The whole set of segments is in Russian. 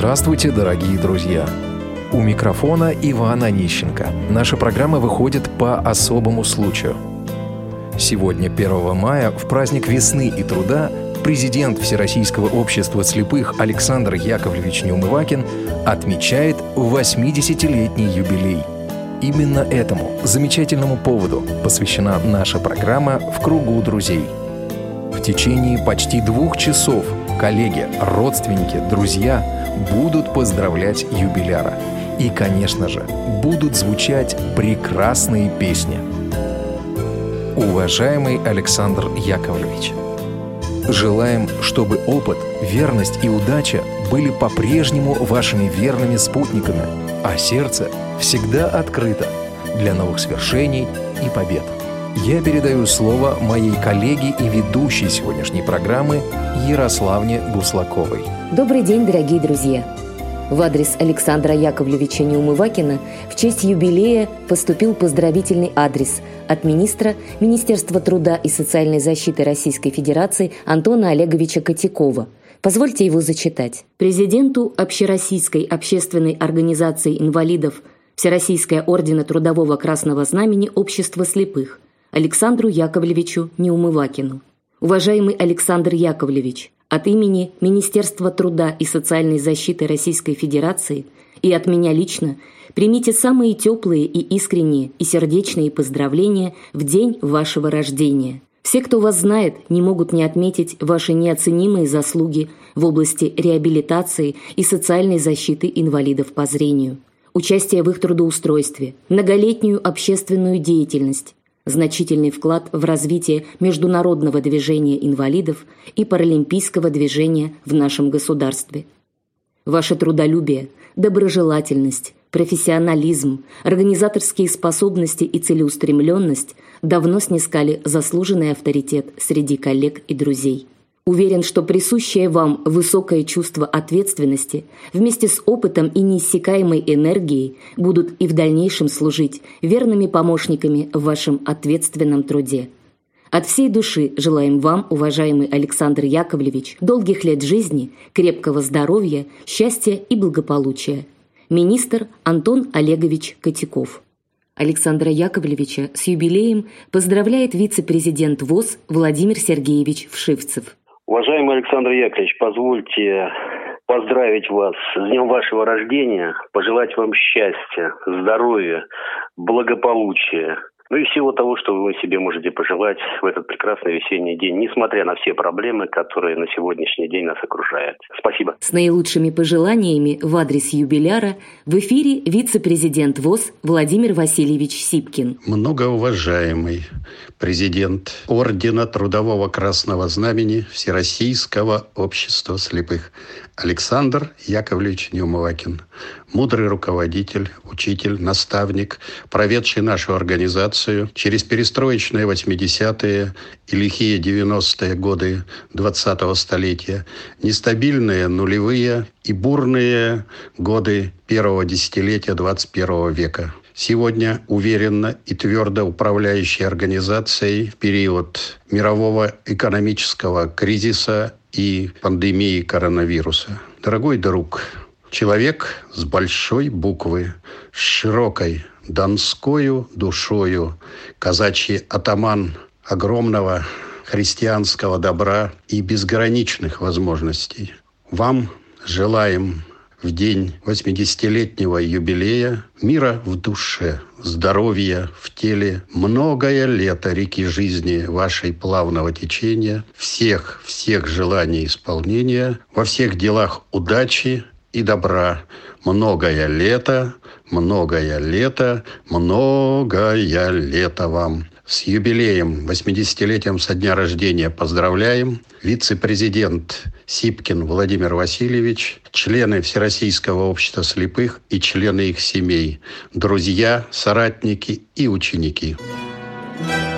Здравствуйте, дорогие друзья! У микрофона Ивана Онищенко. Наша программа выходит по особому случаю. Сегодня, 1 мая, в праздник весны и труда, президент Всероссийского общества слепых Александр Яковлевич Неумывакин отмечает 80-летний юбилей. Именно этому замечательному поводу посвящена наша программа «В кругу друзей». В течение почти двух часов коллеги, родственники, друзья будут поздравлять юбиляра. И, конечно же, будут звучать прекрасные песни. Уважаемый Александр Яковлевич, желаем, чтобы опыт, верность и удача были по-прежнему вашими верными спутниками, а сердце всегда открыто для новых свершений и побед. Я передаю слово моей коллеге и ведущей сегодняшней программы Ярославне Буслаковой. Добрый день, дорогие друзья! В адрес Александра Яковлевича Неумывакина в честь юбилея поступил поздравительный адрес от министра Министерства труда и социальной защиты Российской Федерации Антона Олеговича Котякова. Позвольте его зачитать. Президенту Общероссийской общественной организации инвалидов Всероссийская ордена Трудового Красного Знамени Общества слепых Александру Яковлевичу Неумывакину. Уважаемый Александр Яковлевич, от имени Министерства труда и социальной защиты Российской Федерации и от меня лично примите самые теплые и искренние и сердечные поздравления в день вашего рождения. Все, кто вас знает, не могут не отметить ваши неоценимые заслуги в области реабилитации и социальной защиты инвалидов по зрению, участие в их трудоустройстве, многолетнюю общественную деятельность, значительный вклад в развитие международного движения инвалидов и паралимпийского движения в нашем государстве. Ваше трудолюбие, доброжелательность, профессионализм, организаторские способности и целеустремленность давно снискали заслуженный авторитет среди коллег и друзей. Уверен, что присущее вам высокое чувство ответственности вместе с опытом и неиссякаемой энергией будут и в дальнейшем служить верными помощниками в вашем ответственном труде. От всей души желаем вам, уважаемый Александр Яковлевич, долгих лет жизни, крепкого здоровья, счастья и благополучия. Министр Антон Олегович Котяков. Александра Яковлевича с юбилеем поздравляет вице-президент ВОЗ Владимир Сергеевич Вшивцев. Уважаемый Александр Яковлевич, позвольте поздравить вас с днем вашего рождения, пожелать вам счастья, здоровья, благополучия, ну и всего того, что вы себе можете пожелать в этот прекрасный весенний день, несмотря на все проблемы, которые на сегодняшний день нас окружают. Спасибо. С наилучшими пожеланиями в адрес юбиляра в эфире вице-президент ВОЗ Владимир Васильевич Сипкин. Многоуважаемый президент Ордена Трудового Красного Знамени Всероссийского общества слепых Александр Яковлевич Неумывакин, мудрый руководитель, учитель, наставник, проведший нашу организацию через перестроечные 80-е и лихие 90-е годы 20-го столетия, нестабильные нулевые и бурные годы первого десятилетия 21 века. Сегодня уверенно и твердо управляющей организацией в период мирового экономического кризиса и пандемии коронавируса. Дорогой друг, человек с большой буквы, с широкой донскою душою, казачий атаман огромного христианского добра и безграничных возможностей. Вам желаем в день 80-летнего юбилея мира в душе, здоровья в теле, многое лето реки жизни вашей плавного течения, всех, всех желаний исполнения, во всех делах удачи и добра, многое лето, многое лето, многое лето вам. С юбилеем, 80-летием со дня рождения поздравляем. Вице-президент Сипкин Владимир Васильевич, члены Всероссийского общества слепых и члены их семей, друзья, соратники и ученики. Стоїть гора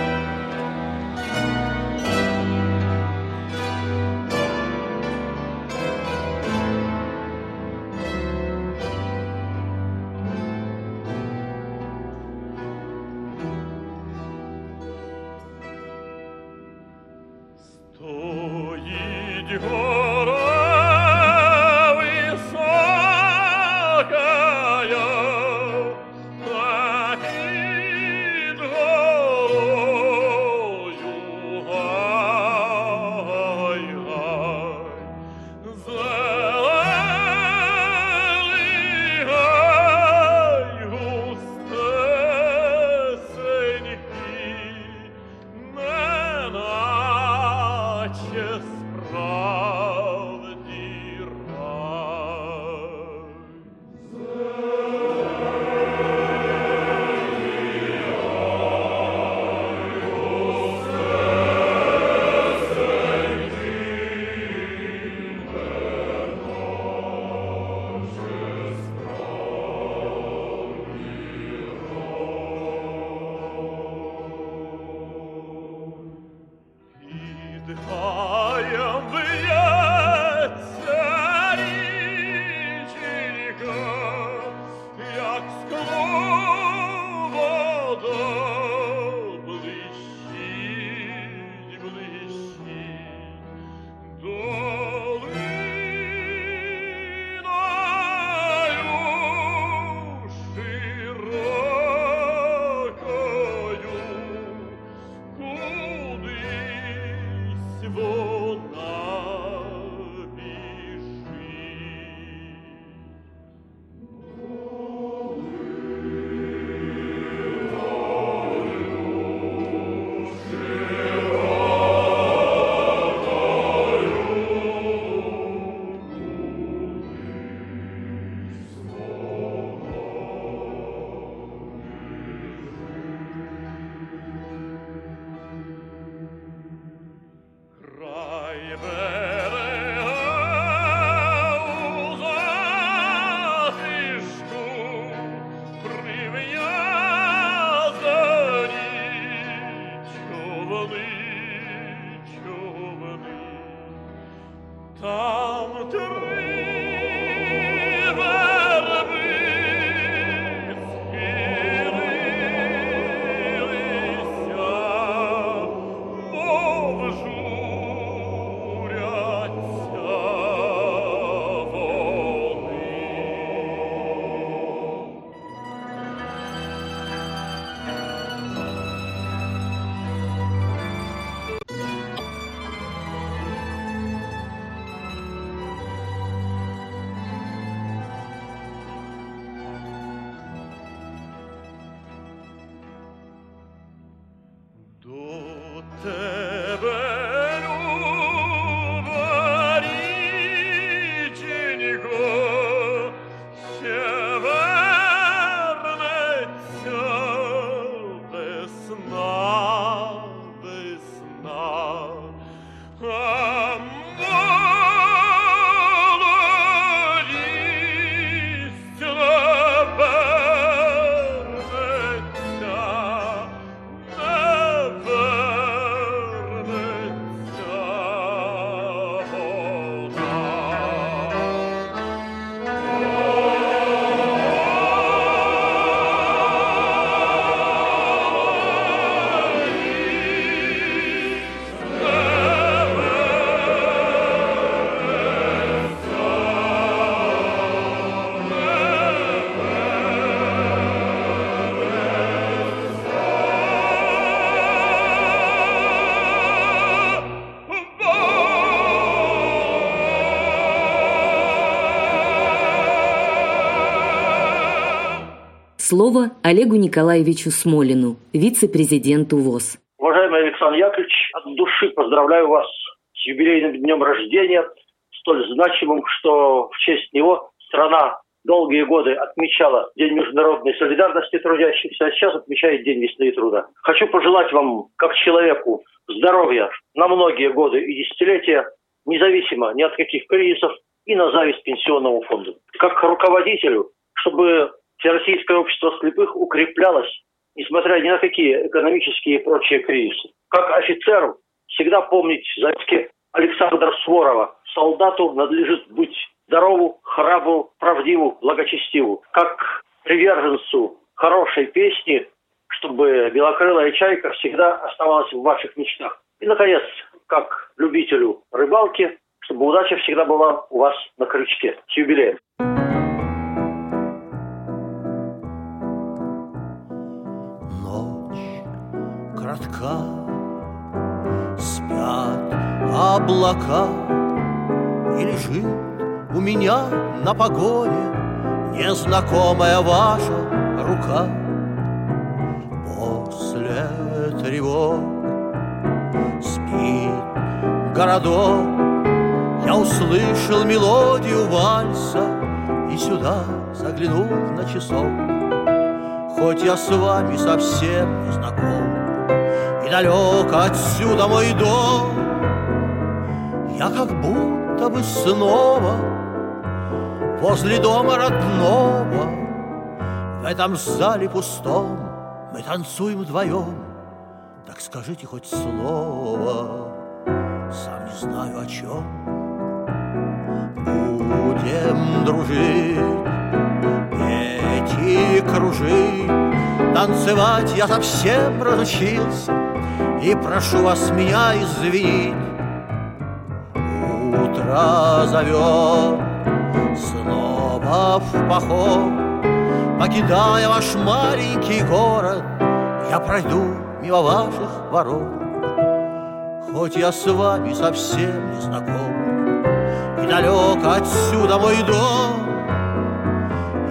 Слово Олегу Николаевичу Смолину, вице-президенту ВОЗ. Уважаемый Александр Яковлевич, от души поздравляю вас с юбилейным днем рождения, столь значимым, что в честь него страна долгие годы отмечала День международной солидарности трудящихся, а сейчас отмечает День весны и труда. Хочу пожелать вам, как человеку, здоровья на многие годы и десятилетия, независимо ни от каких кризисов и на зависть пенсионному фонду. Как руководителю, чтобы Всероссийское общество слепых укреплялось, несмотря ни на какие экономические и прочие кризисы. Как офицеру всегда помнить записки Александра Сворова. Солдату надлежит быть здорову, храбру, правдиву, благочестиву. Как приверженцу хорошей песни, чтобы белокрылая чайка всегда оставалась в ваших мечтах. И, наконец, как любителю рыбалки, чтобы удача всегда была у вас на крючке. С юбилеем! Коротка, Спят облака, И лежит у меня на погоне Незнакомая ваша рука. После тревог спит городок, Я услышал мелодию вальса И сюда заглянул на часок. Хоть я с вами совсем не знаком, далек отсюда мой дом. Я как будто бы снова Возле дома родного. В этом зале пустом Мы танцуем вдвоем. Так скажите хоть слово Сам не знаю о чем Будем дружить Петь и кружить Танцевать я совсем разучился и прошу вас меня извинить. Утро зовет снова в поход, Покидая ваш маленький город, Я пройду мимо ваших ворот. Хоть я с вами совсем не знаком, И далек отсюда мой дом,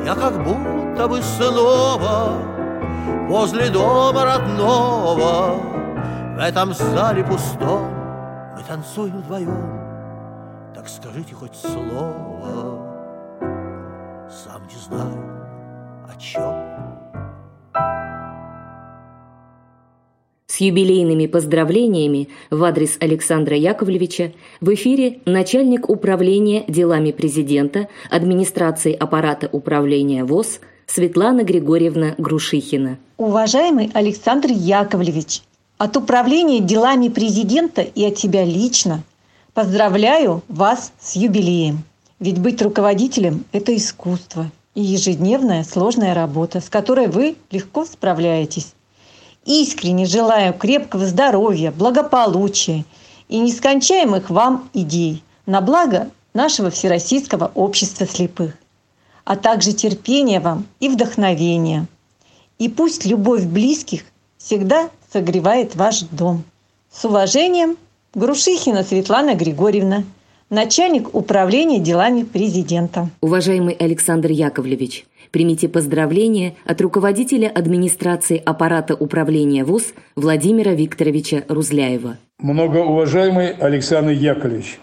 Я как будто бы снова Возле дома родного в этом зале пустом мы танцуем вдвоем. Так скажите хоть слово, сам не знаю о чем. С юбилейными поздравлениями в адрес Александра Яковлевича в эфире начальник управления делами президента администрации аппарата управления ВОЗ Светлана Григорьевна Грушихина. Уважаемый Александр Яковлевич, от Управления делами президента и от себя лично поздравляю вас с юбилеем. Ведь быть руководителем – это искусство и ежедневная сложная работа, с которой вы легко справляетесь. Искренне желаю крепкого здоровья, благополучия и нескончаемых вам идей на благо нашего Всероссийского общества слепых, а также терпения вам и вдохновения. И пусть любовь близких всегда согревает ваш дом. С уважением, Грушихина Светлана Григорьевна, начальник управления делами президента. Уважаемый Александр Яковлевич, Примите поздравления от руководителя администрации аппарата управления ВОЗ Владимира Викторовича Рузляева. Многоуважаемый Александр Яковлевич,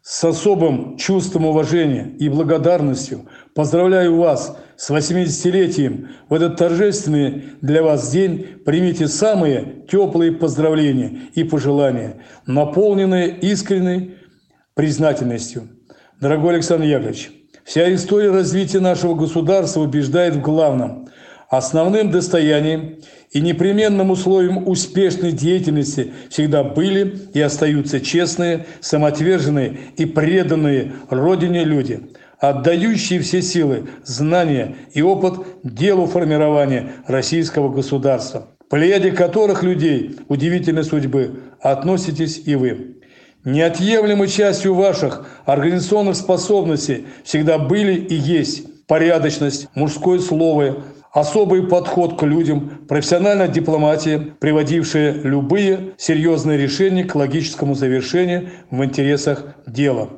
с особым чувством уважения и благодарностью поздравляю вас с 80-летием. В этот торжественный для вас день примите самые теплые поздравления и пожелания, наполненные искренней признательностью. Дорогой Александр Яковлевич, вся история развития нашего государства убеждает в главном – Основным достоянием и непременным условием успешной деятельности всегда были и остаются честные, самоотверженные и преданные Родине люди, отдающие все силы, знания и опыт делу формирования российского государства, плеяде которых людей удивительной судьбы относитесь и вы. Неотъемлемой частью ваших организационных способностей всегда были и есть порядочность, мужское слово, особый подход к людям, профессиональная дипломатия, приводившая любые серьезные решения к логическому завершению в интересах дела.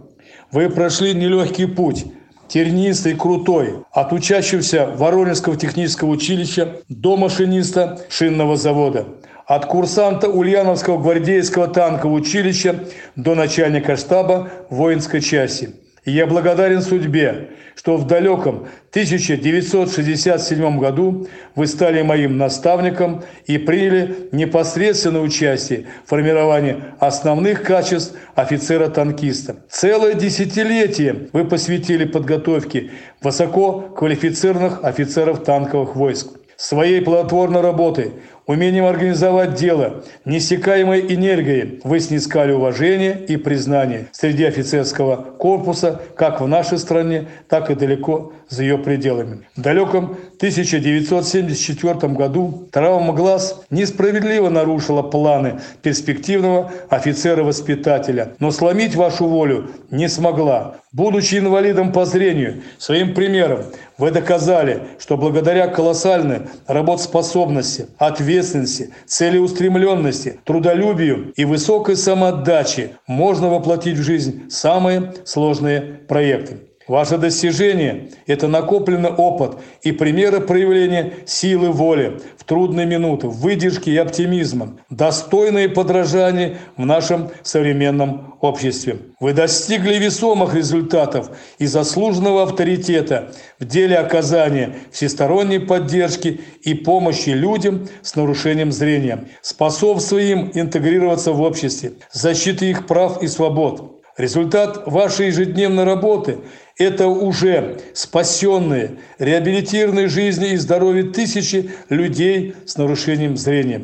Вы прошли нелегкий путь, тернистый крутой, от учащегося Воронежского технического училища до машиниста шинного завода, от курсанта Ульяновского гвардейского танкового училища до начальника штаба воинской части – и я благодарен судьбе, что в далеком 1967 году вы стали моим наставником и приняли непосредственное участие в формировании основных качеств офицера-танкиста. Целое десятилетие вы посвятили подготовке высококвалифицированных офицеров танковых войск. Своей плодотворной работой умением организовать дело, неиссякаемой энергией вы снискали уважение и признание среди офицерского корпуса как в нашей стране, так и далеко за ее пределами. В далеком 1974 году травма глаз несправедливо нарушила планы перспективного офицера-воспитателя, но сломить вашу волю не смогла. Будучи инвалидом по зрению, своим примером вы доказали, что благодаря колоссальной работоспособности, ответственности, целеустремленности, трудолюбию и высокой самоотдаче можно воплотить в жизнь самые сложные проекты. Ваше достижение – это накопленный опыт и примеры проявления силы воли в трудные минуты, выдержки и оптимизма, достойные подражания в нашем современном обществе. Вы достигли весомых результатов и заслуженного авторитета в деле оказания всесторонней поддержки и помощи людям с нарушением зрения, способствуя им интегрироваться в обществе, защиты их прав и свобод. Результат вашей ежедневной работы – это уже спасенные, реабилитированные жизни и здоровье тысячи людей с нарушением зрения.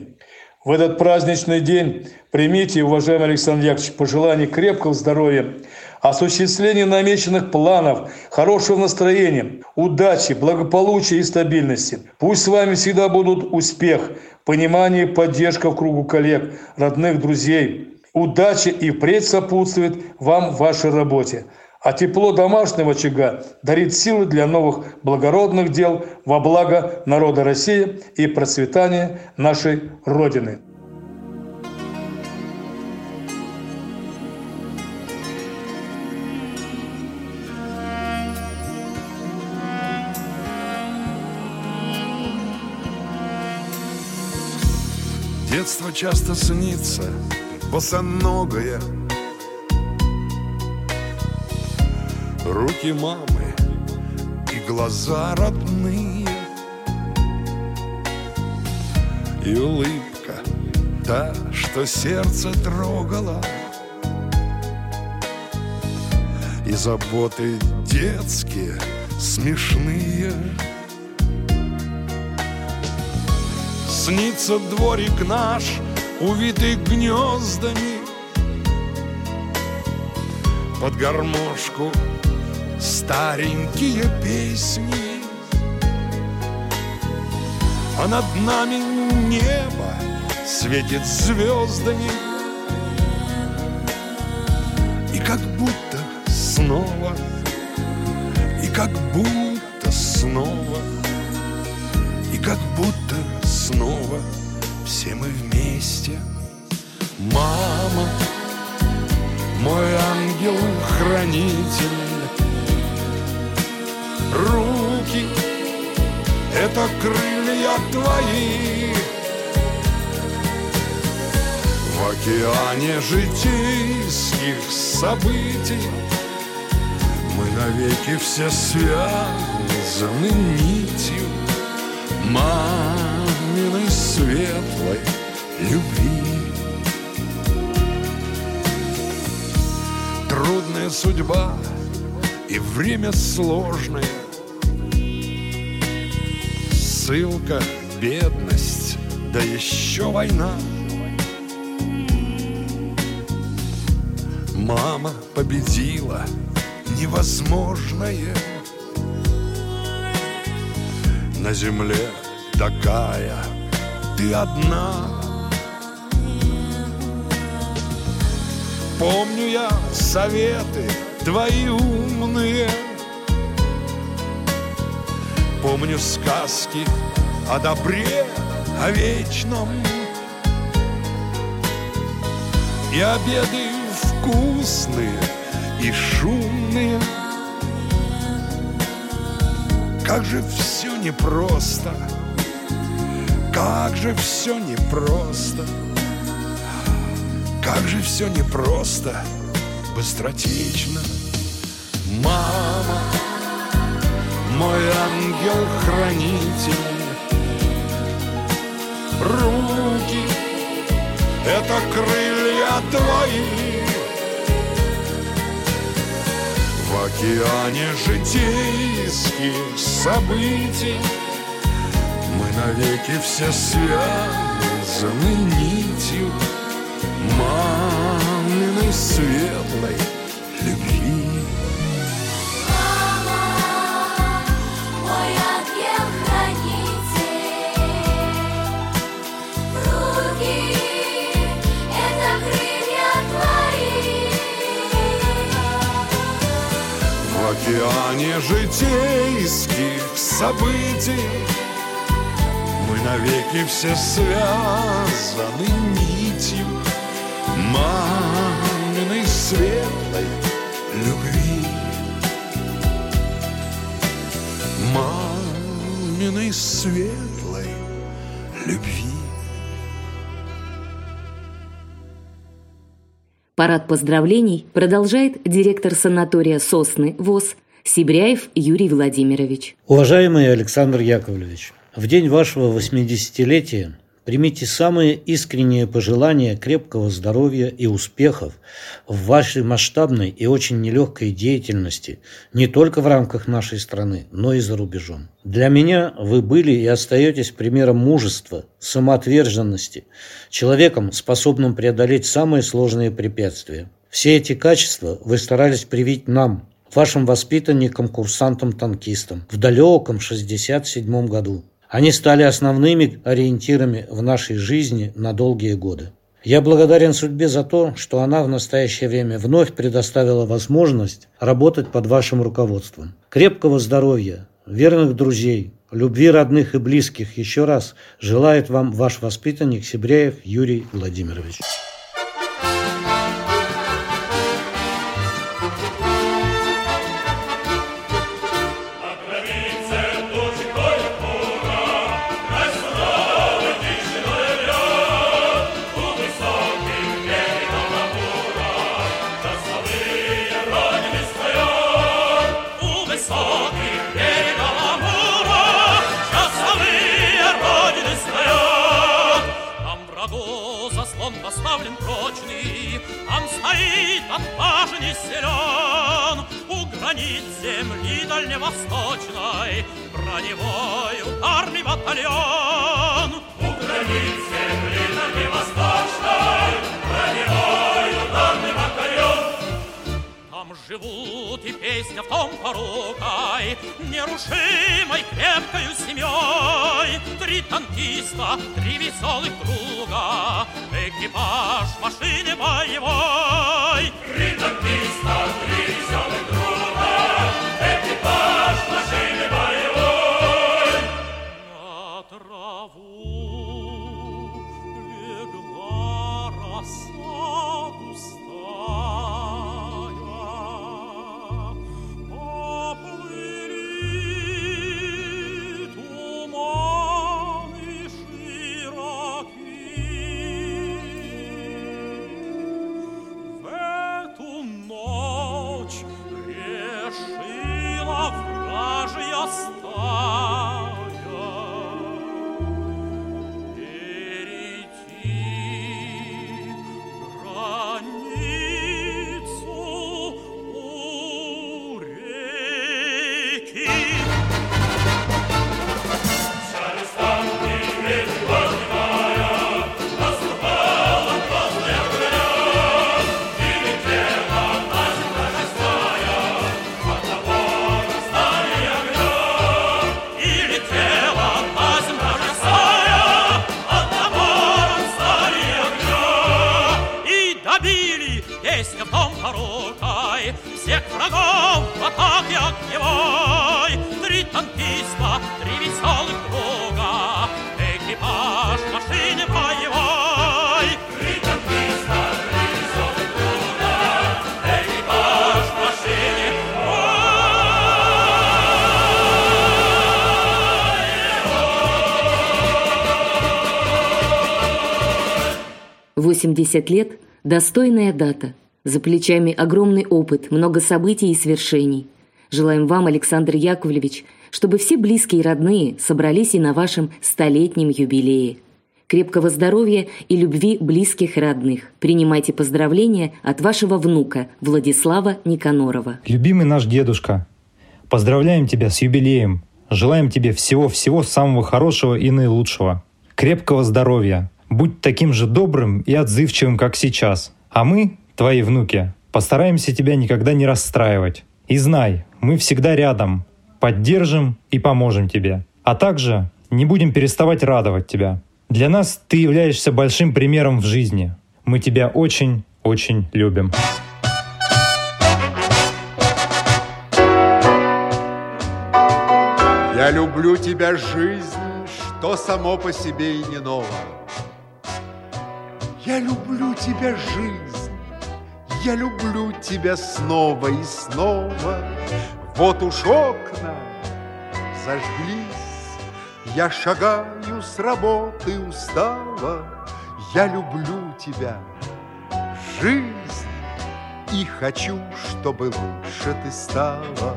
В этот праздничный день примите, уважаемый Александр Яковлевич, пожелание крепкого здоровья, осуществления намеченных планов, хорошего настроения, удачи, благополучия и стабильности. Пусть с вами всегда будут успех, понимание и поддержка в кругу коллег, родных, друзей, Удача и впредь сопутствует вам в вашей работе. А тепло домашнего очага дарит силы для новых благородных дел во благо народа России и процветания нашей Родины. Детство часто снится босоногая. Руки мамы и глаза родные. И улыбка та, что сердце трогала И заботы детские, смешные. Снится дворик наш — увитый гнездами. Под гармошку старенькие песни. А над нами небо светит звездами. И как будто снова И как будто снова И как будто снова все мы вместе. Мама, мой ангел-хранитель, руки это крылья твои. В океане житейских событий Мы навеки все связаны нитью Маминой светлой любви. Трудная судьба и время сложное. Ссылка, бедность, да еще война. Мама победила невозможное. На земле такая ты одна. Помню я советы твои умные. Помню сказки о добре, о вечном. И обеды вкусные и шумные. Как же все непросто Как же все непросто Как же все непросто Быстротечно Мама мой ангел-хранитель. Руки — это крылья твои. В океане житейских событий навеки все связаны нитью Маминой светлой любви. океане житейских событий навеки все связаны нитью Маминой светлой любви Маминой светлой любви Парад поздравлений продолжает директор санатория «Сосны» ВОЗ Сибряев Юрий Владимирович. Уважаемый Александр Яковлевич, в день вашего 80-летия примите самые искренние пожелания крепкого здоровья и успехов в вашей масштабной и очень нелегкой деятельности не только в рамках нашей страны, но и за рубежом. Для меня вы были и остаетесь примером мужества, самоотверженности, человеком, способным преодолеть самые сложные препятствия. Все эти качества вы старались привить нам, вашим воспитанникам-курсантам-танкистам в далеком 67 году. Они стали основными ориентирами в нашей жизни на долгие годы. Я благодарен судьбе за то, что она в настоящее время вновь предоставила возможность работать под вашим руководством. Крепкого здоровья, верных друзей, любви родных и близких еще раз желает вам ваш воспитанник Сибряев Юрий Владимирович. Батальон У границ земли дальневосточной Броневой ударный батальон Там живут и песня в том порукой Нерушимой крепкою семьей. Три танкиста, три веселых друга Экипаж машины боевой. Три танкиста, три 80 лет – достойная дата. За плечами огромный опыт, много событий и свершений. Желаем вам, Александр Яковлевич, чтобы все близкие и родные собрались и на вашем столетнем юбилее. Крепкого здоровья и любви близких и родных. Принимайте поздравления от вашего внука Владислава Никанорова. Любимый наш дедушка, поздравляем тебя с юбилеем. Желаем тебе всего-всего самого хорошего и наилучшего. Крепкого здоровья, Будь таким же добрым и отзывчивым, как сейчас. А мы, твои внуки, постараемся тебя никогда не расстраивать. И знай, мы всегда рядом, поддержим и поможем тебе. А также не будем переставать радовать тебя. Для нас ты являешься большим примером в жизни. Мы тебя очень-очень любим. Я люблю тебя, жизнь, что само по себе и не ново. Я люблю тебя, жизнь, я люблю тебя снова и снова. Вот уж окна зажглись, я шагаю с работы устава. Я люблю тебя, жизнь, и хочу, чтобы лучше ты стала.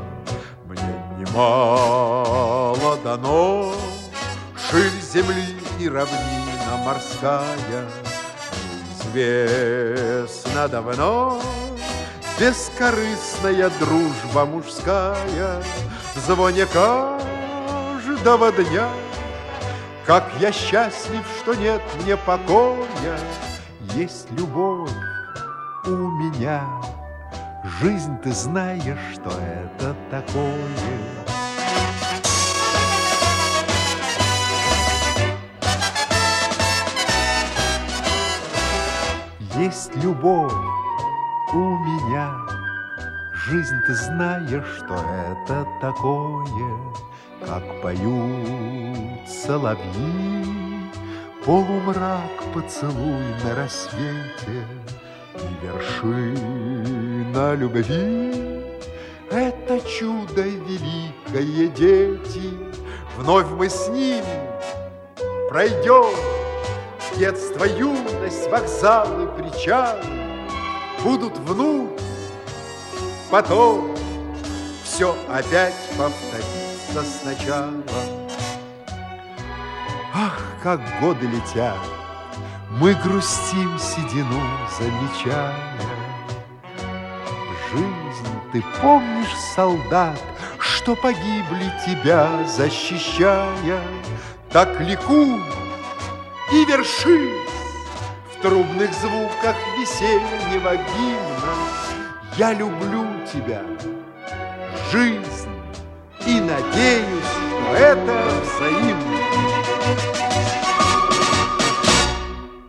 Мне немало дано, ширь земли и равнина морская. Неизвестно давно бескорыстная дружба мужская В звоне каждого дня. Как я счастлив, что нет мне покоя Есть любовь у меня. Жизнь, ты знаешь, что это такое Есть любовь у меня. Жизнь, ты знаешь, что это такое Как поют соловьи. Полумрак поцелуй на рассвете И вершина любви. Это чудо великое, дети Вновь мы с ними пройдем Детство, юность, вокзалы, причалы Будут вновь, потом Все опять повторится сначала. Ах, как годы летят Мы грустим седину, замечая. Жизнь, ты помнишь, солдат Что погибли тебя, защищая. Так ликуй и вершись В трубных звуках весеннего гимна Я люблю тебя, жизнь, и надеюсь, что это взаимно.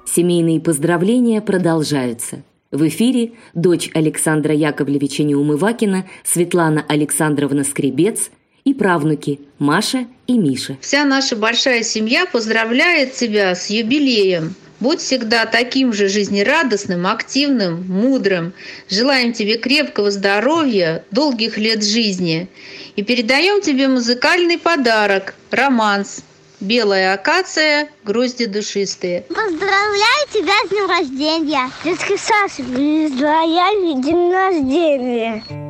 Семейные поздравления продолжаются. В эфире дочь Александра Яковлевича Неумывакина Светлана Александровна Скребец и правнуки Маша и Миша. Вся наша большая семья поздравляет тебя с юбилеем. Будь всегда таким же жизнерадостным, активным, мудрым. Желаем тебе крепкого здоровья, долгих лет жизни. И передаем тебе музыкальный подарок – романс «Белая акация, грозди душистые». Поздравляю тебя с днем рождения! Детский Саша, поздравляю день рождения!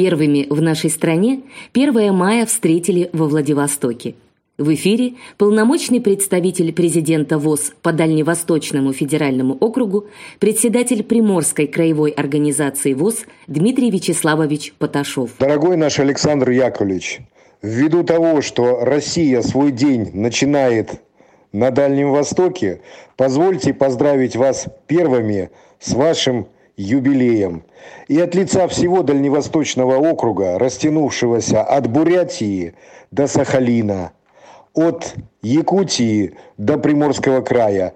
Первыми в нашей стране 1 мая встретили во Владивостоке. В эфире полномочный представитель президента ВОЗ по Дальневосточному федеральному округу, председатель Приморской краевой организации ВОЗ Дмитрий Вячеславович Поташов. Дорогой наш Александр Яковлевич, ввиду того, что Россия свой день начинает на Дальнем Востоке, позвольте поздравить вас первыми с вашим юбилеем. И от лица всего Дальневосточного округа, растянувшегося от Бурятии до Сахалина, от Якутии до Приморского края,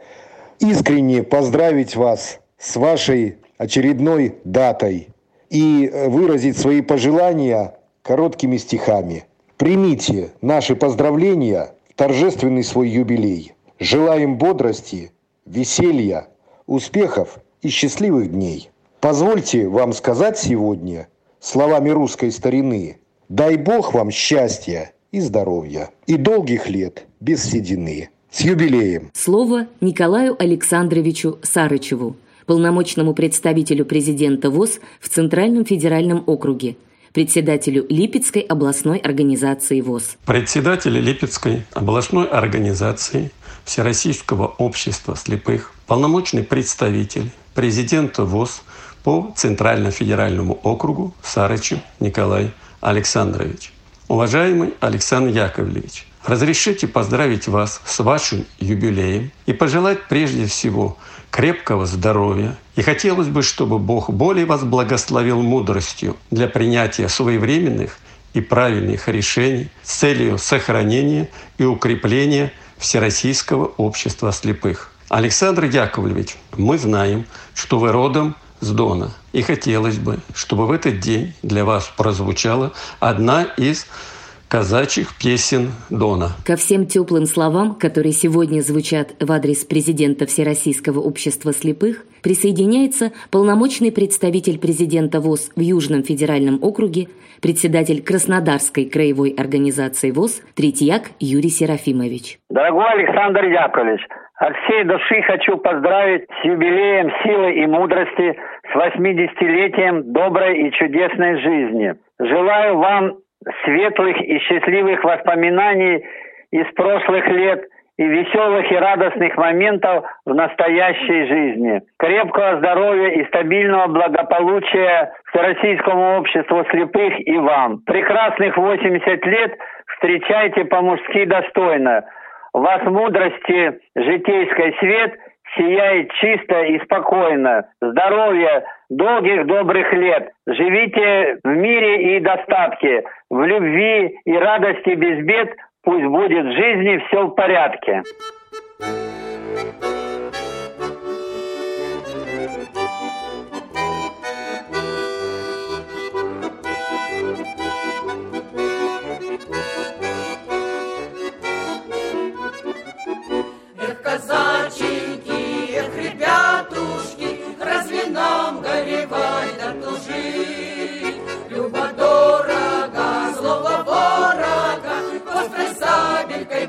искренне поздравить вас с вашей очередной датой и выразить свои пожелания короткими стихами. Примите наши поздравления в торжественный свой юбилей. Желаем бодрости, веселья, успехов и счастливых дней. Позвольте вам сказать сегодня словами русской старины «Дай Бог вам счастья и здоровья, и долгих лет без седины». С юбилеем! Слово Николаю Александровичу Сарычеву, полномочному представителю президента ВОЗ в Центральном федеральном округе, председателю Липецкой областной организации ВОЗ. Председатель Липецкой областной организации Всероссийского общества слепых, полномочный представитель президента ВОЗ по Центрально-федеральному округу Сарычев Николай Александрович. Уважаемый Александр Яковлевич, разрешите поздравить вас с вашим юбилеем и пожелать прежде всего крепкого здоровья. И хотелось бы, чтобы Бог более вас благословил мудростью для принятия своевременных и правильных решений с целью сохранения и укрепления Всероссийского общества слепых. Александр Яковлевич, мы знаем, что вы родом с Дона. И хотелось бы, чтобы в этот день для вас прозвучала одна из казачьих песен Дона. Ко всем теплым словам, которые сегодня звучат в адрес президента Всероссийского общества слепых, присоединяется полномочный представитель президента ВОЗ в Южном федеральном округе, председатель Краснодарской краевой организации ВОЗ Третьяк Юрий Серафимович. Дорогой Александр Яковлевич, от всей души хочу поздравить с юбилеем силы и мудрости, с 80-летием доброй и чудесной жизни. Желаю вам светлых и счастливых воспоминаний из прошлых лет и веселых и радостных моментов в настоящей жизни. Крепкого здоровья и стабильного благополучия Всероссийскому обществу слепых и вам. Прекрасных 80 лет встречайте по-мужски достойно. Вас мудрости житейской свет сияет чисто и спокойно. Здоровья, долгих добрых лет. Живите в мире и достатке, в любви и радости без бед. Пусть будет в жизни все в порядке. Эх,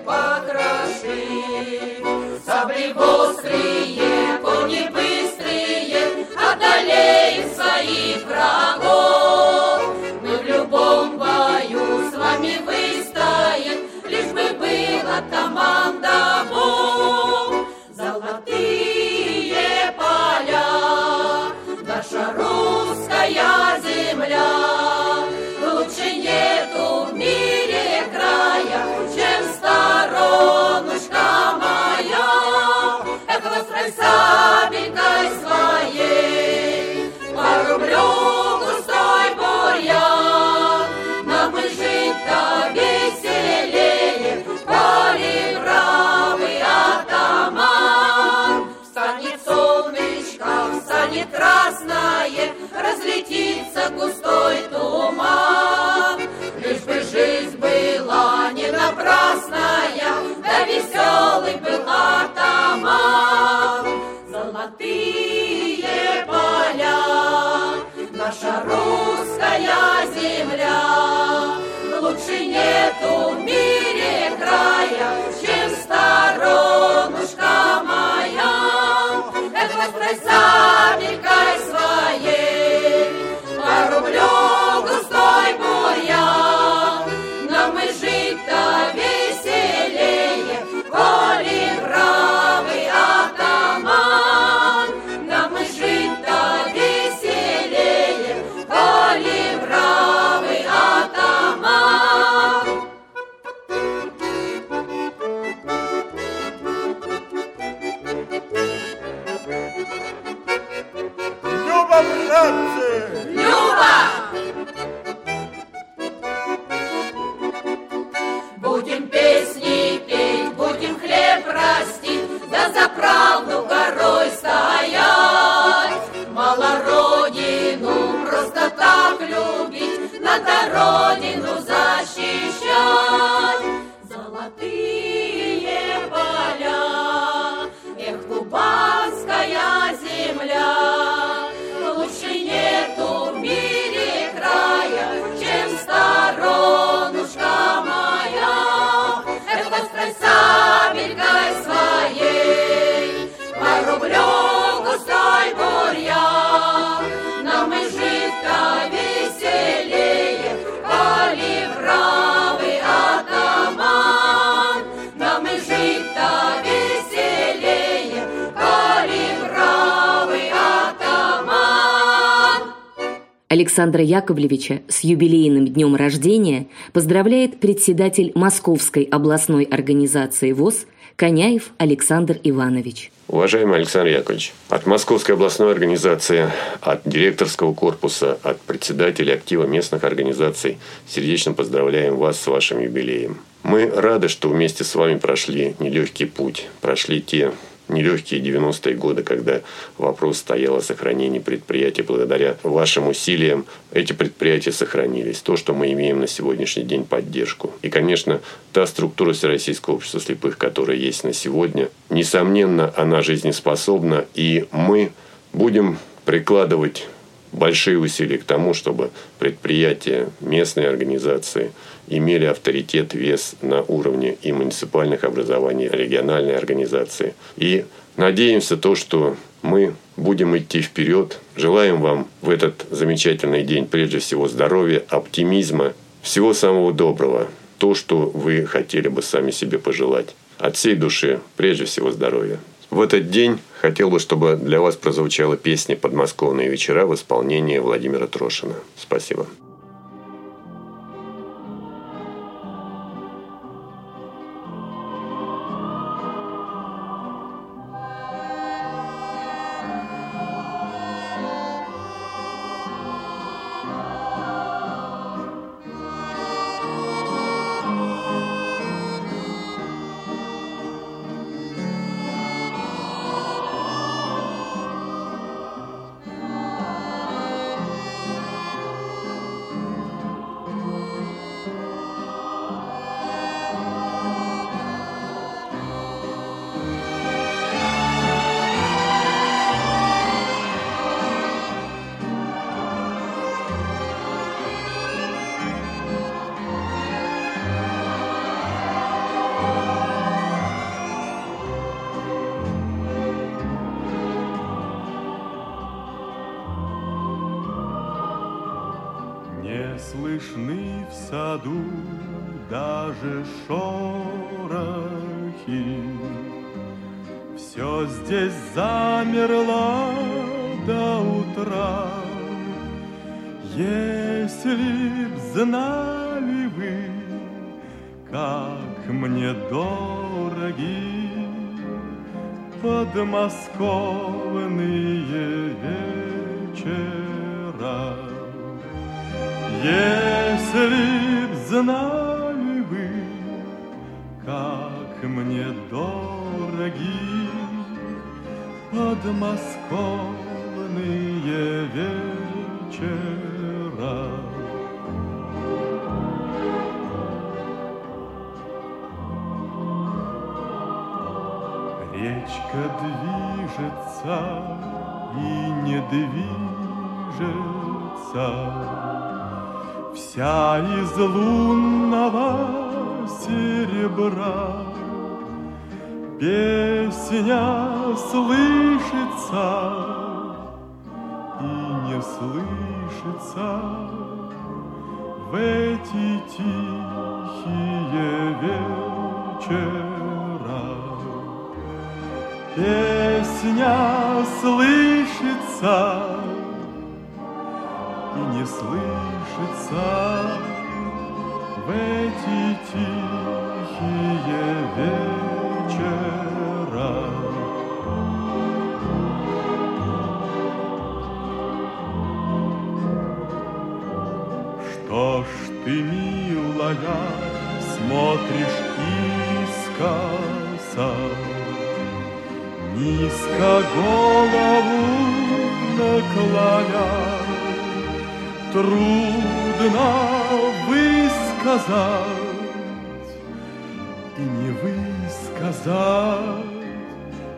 покроши. Сабли острые, кони быстрые, одолеем своих врагов. Мы в любом бою с вами выстоим, лишь бы была команда Бог. Сабелькой своей, по рублю густой бурьян. Нам и жить-то веселее, коли бравый атаман. Встанет солнышко, встанет красное, разлетится густой туман. Лишь бы жизнь была не напрасная, да веселый был атаман. Золотые поля, наша русская земля. Лучше нету в мире края, чем сторонушка моя. Эх, острой сабелькой Александра Яковлевича с юбилейным днем рождения поздравляет председатель Московской областной организации ВОЗ Коняев Александр Иванович. Уважаемый Александр Яковлевич, от Московской областной организации, от директорского корпуса, от председателя актива местных организаций сердечно поздравляем вас с вашим юбилеем. Мы рады, что вместе с вами прошли нелегкий путь, прошли те нелегкие 90-е годы, когда вопрос стоял о сохранении предприятий. Благодаря вашим усилиям эти предприятия сохранились. То, что мы имеем на сегодняшний день поддержку. И, конечно, та структура Всероссийского общества слепых, которая есть на сегодня, несомненно, она жизнеспособна. И мы будем прикладывать большие усилия к тому, чтобы предприятия, местные организации имели авторитет, вес на уровне и муниципальных образований, региональной организации. И надеемся то, что мы будем идти вперед. Желаем вам в этот замечательный день прежде всего здоровья, оптимизма, всего самого доброго. То, что вы хотели бы сами себе пожелать. От всей души прежде всего здоровья. В этот день хотел бы, чтобы для вас прозвучала песня «Подмосковные вечера» в исполнении Владимира Трошина. Спасибо. Речка движется и не движется, Вся из лунного серебра. Песня слышится и не слышится В эти тихие вечера. Песня слышится и не слышится в эти тихие вечера. Что ж ты, милая, смотришь искоса, Низко голову наклоня, Трудно высказать и не высказать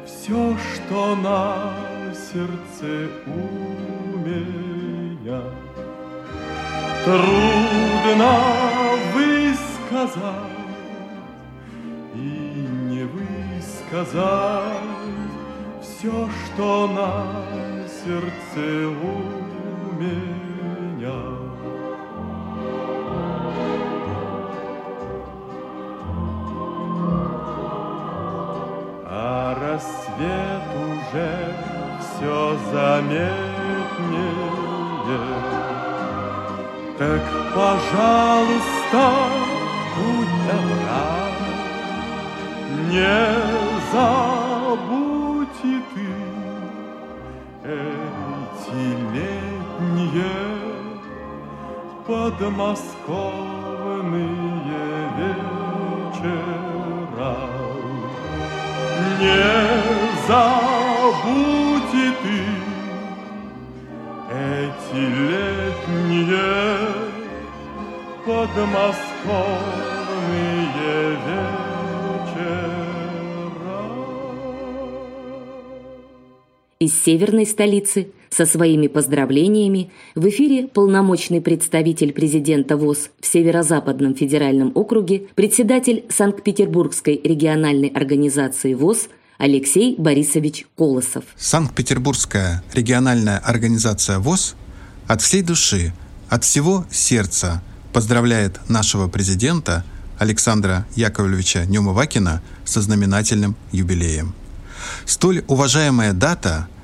Все, что на сердце у меня. Трудно высказать и не высказать Все, что на сердце у меня. А рассвет уже все заметнее, Так, пожалуйста, будь добра, Не забудь подмосковные вечера. Не забудь ты эти летние подмосковные вечера. Из северной столицы со своими поздравлениями в эфире полномочный представитель президента ВОЗ в Северо-Западном федеральном округе, председатель Санкт-Петербургской региональной организации ВОЗ Алексей Борисович Колосов. Санкт-Петербургская региональная организация ВОЗ от всей души, от всего сердца поздравляет нашего президента Александра Яковлевича Нюмывакина со знаменательным юбилеем. Столь уважаемая дата –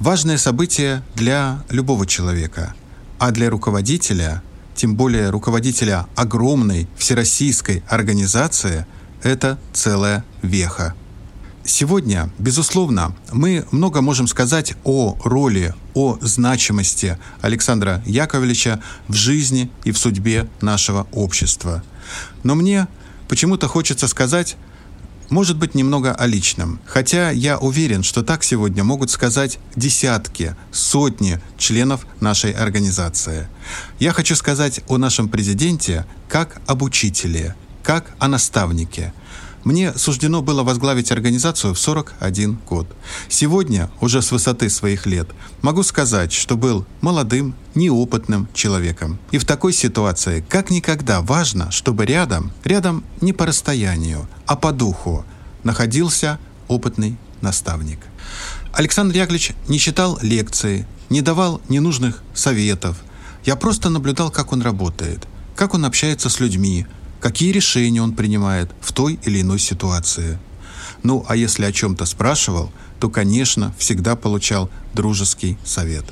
важное событие для любого человека, а для руководителя, тем более руководителя огромной всероссийской организации, это целая веха. Сегодня, безусловно, мы много можем сказать о роли, о значимости Александра Яковлевича в жизни и в судьбе нашего общества. Но мне почему-то хочется сказать может быть, немного о личном. Хотя я уверен, что так сегодня могут сказать десятки, сотни членов нашей организации. Я хочу сказать о нашем президенте как об учителе, как о наставнике – мне суждено было возглавить организацию в 41 год. Сегодня, уже с высоты своих лет, могу сказать, что был молодым, неопытным человеком. И в такой ситуации как никогда важно, чтобы рядом, рядом не по расстоянию, а по духу, находился опытный наставник. Александр Яковлевич не читал лекции, не давал ненужных советов. Я просто наблюдал, как он работает, как он общается с людьми, какие решения он принимает в той или иной ситуации. Ну, а если о чем-то спрашивал, то, конечно, всегда получал дружеский совет.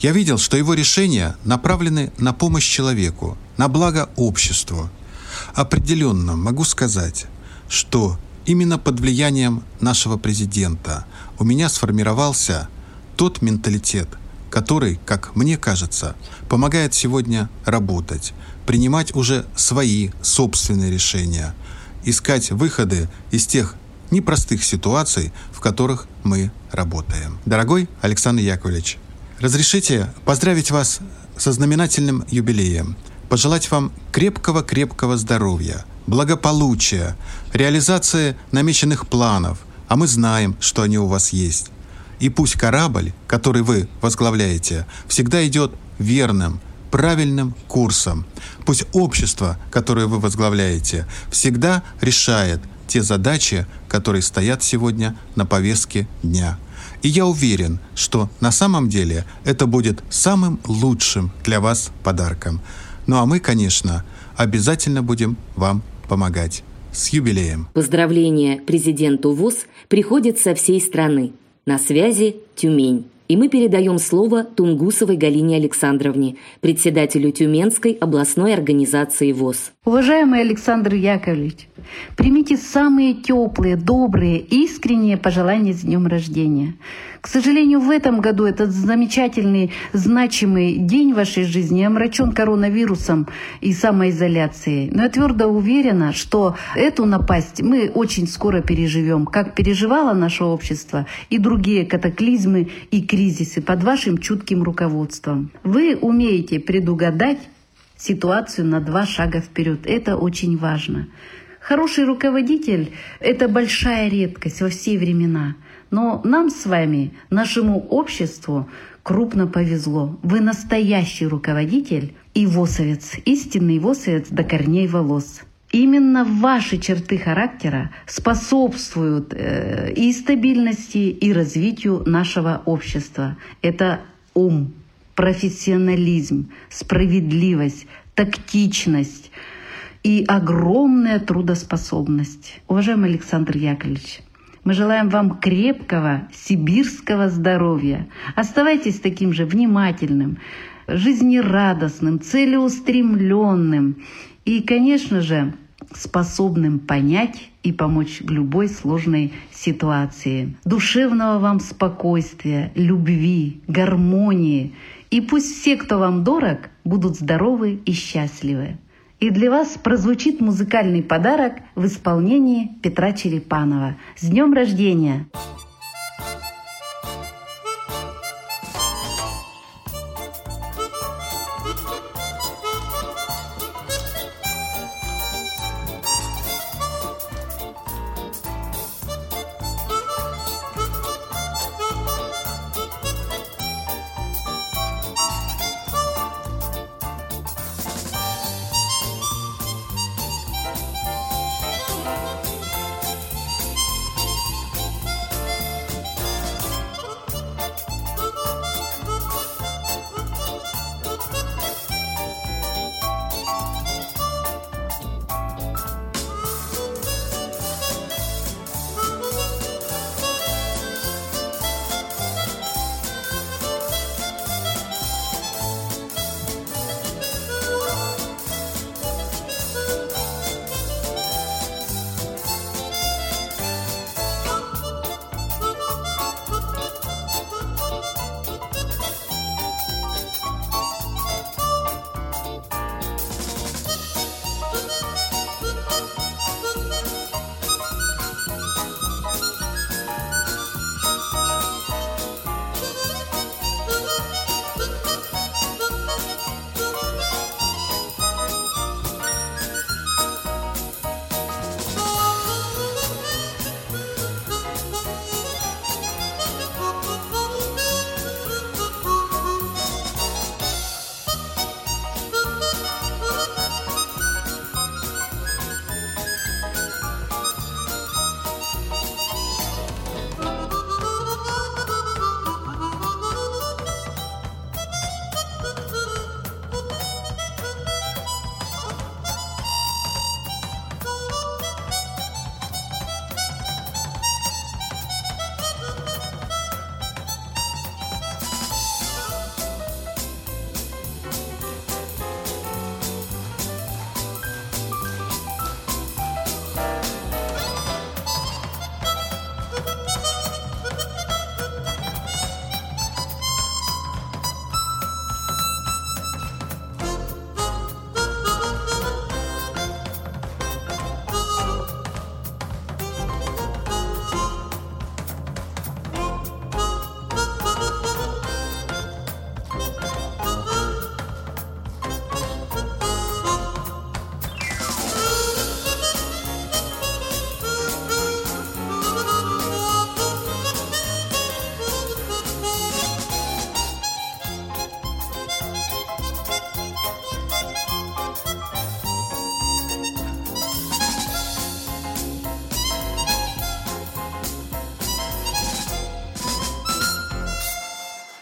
Я видел, что его решения направлены на помощь человеку, на благо обществу. Определенно могу сказать, что именно под влиянием нашего президента у меня сформировался тот менталитет, который, как мне кажется, помогает сегодня работать, принимать уже свои собственные решения, искать выходы из тех непростых ситуаций, в которых мы работаем. Дорогой Александр Яковлевич, разрешите поздравить вас со знаменательным юбилеем, пожелать вам крепкого-крепкого здоровья, благополучия, реализации намеченных планов, а мы знаем, что они у вас есть. И пусть корабль, который вы возглавляете, всегда идет верным, правильным курсом. Пусть общество, которое вы возглавляете, всегда решает те задачи, которые стоят сегодня на повестке дня. И я уверен, что на самом деле это будет самым лучшим для вас подарком. Ну а мы, конечно, обязательно будем вам помогать. С юбилеем! Поздравления президенту ВОЗ приходят со всей страны. На связи Тюмень. И мы передаем слово Тунгусовой Галине Александровне, председателю Тюменской областной организации ВОЗ. Уважаемый Александр Яковлевич, примите самые теплые, добрые, искренние пожелания с днем рождения. К сожалению, в этом году этот замечательный, значимый день вашей жизни омрачен коронавирусом и самоизоляцией. Но я твердо уверена, что эту напасть мы очень скоро переживем, как переживало наше общество и другие катаклизмы и кризисы под вашим чутким руководством. Вы умеете предугадать ситуацию на два шага вперед. Это очень важно. Хороший руководитель – это большая редкость во все времена – но нам с вами, нашему обществу, крупно повезло. Вы настоящий руководитель и восовец, истинный восовец до корней волос. Именно ваши черты характера способствуют э, и стабильности, и развитию нашего общества. Это ум, профессионализм, справедливость, тактичность и огромная трудоспособность. Уважаемый Александр Яковлевич, мы желаем вам крепкого сибирского здоровья. Оставайтесь таким же внимательным, жизнерадостным, целеустремленным и, конечно же, способным понять и помочь в любой сложной ситуации. Душевного вам спокойствия, любви, гармонии. И пусть все, кто вам дорог, будут здоровы и счастливы. И для вас прозвучит музыкальный подарок в исполнении Петра Черепанова. С днем рождения!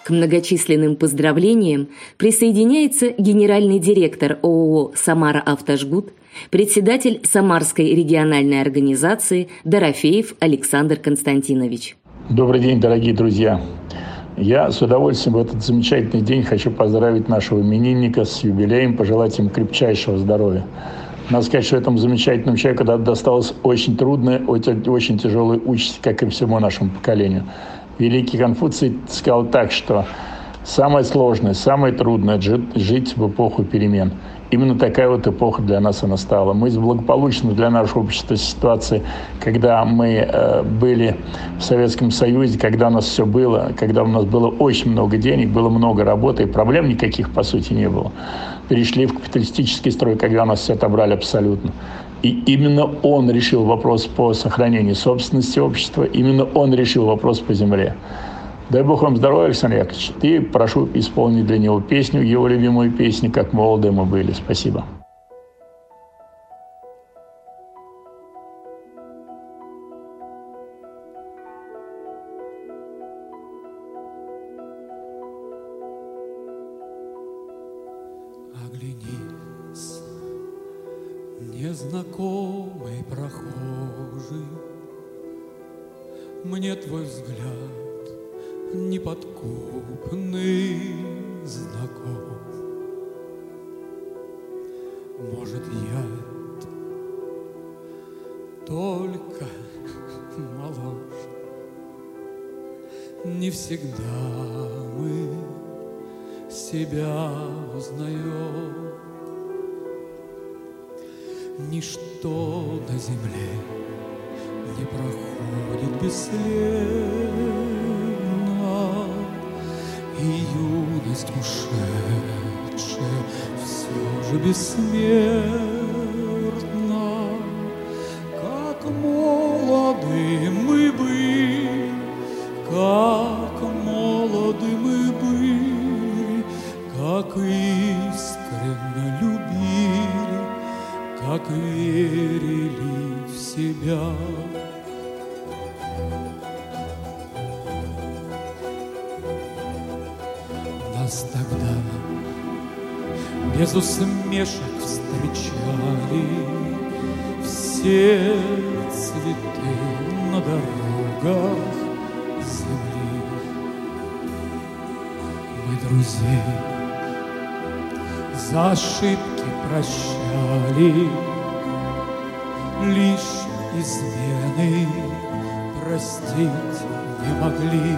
К многочисленным поздравлениям присоединяется генеральный директор ООО «Самара Автожгут», председатель Самарской региональной организации Дорофеев Александр Константинович. Добрый день, дорогие друзья! Я с удовольствием в этот замечательный день хочу поздравить нашего именинника с юбилеем, пожелать ему крепчайшего здоровья. Надо сказать, что этому замечательному человеку досталась очень трудная, очень тяжелая участь, как и всему нашему поколению. Великий Конфуций сказал так, что самое сложное, самое трудное – жить в эпоху перемен. Именно такая вот эпоха для нас она стала. Мы из благополучной для нашего общества ситуации, когда мы э, были в Советском Союзе, когда у нас все было, когда у нас было очень много денег, было много работы, и проблем никаких, по сути, не было. Перешли в капиталистический строй, когда у нас все отобрали абсолютно. И именно он решил вопрос по сохранению собственности общества, именно он решил вопрос по земле. Дай Бог вам здоровья, Александр Яковлевич. И прошу исполнить для него песню, его любимую песню «Как молоды мы были». Спасибо. На земле не проходит бесследно и юность ушедшая все же бессмертна. Усмешек встречали Все цветы на дорогах земли. Мы друзей за ошибки прощали, Лишь измены простить не могли.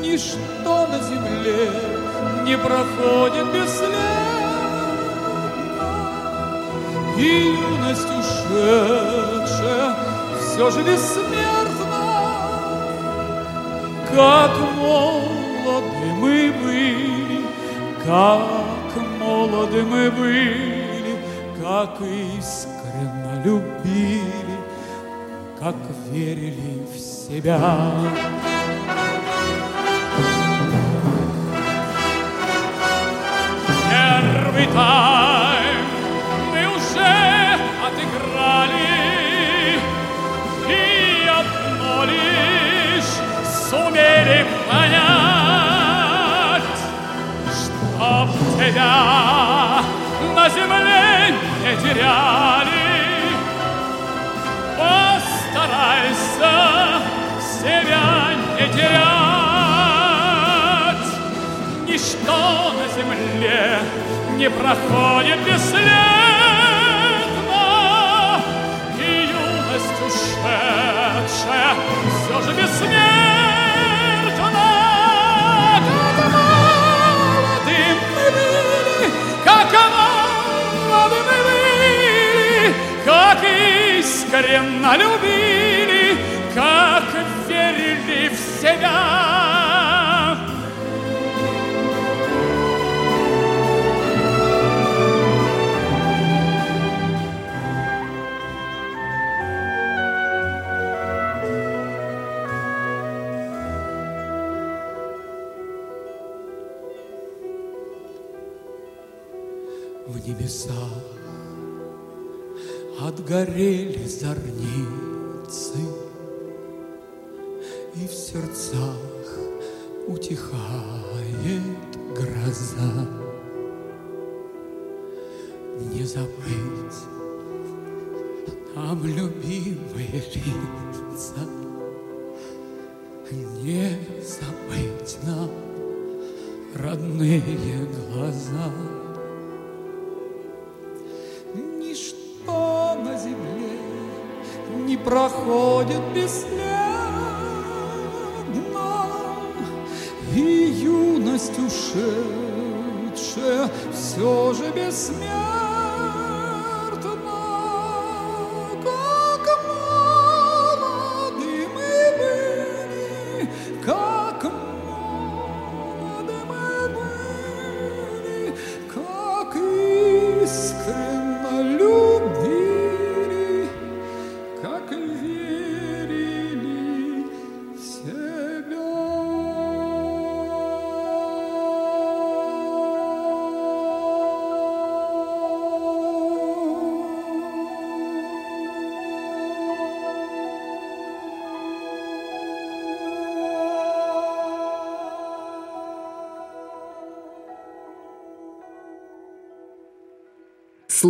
Ничто на земле не проходит бесследно, И юность ушедшая все же бессмертна. Как молоды мы были, как молоды мы были, Как искренно любили, как верили в себя. Тайм мы уже отыграли, И одно лишь сумели понять, Чтоб тебя на земле не теряли. Постарайся себя не терять, Ничто на земле не проходит бесследно, И юность ушедшая все же бессмертна. Как молоды мы были, как молоды мы были, Как искренно любили, проходит бесследно,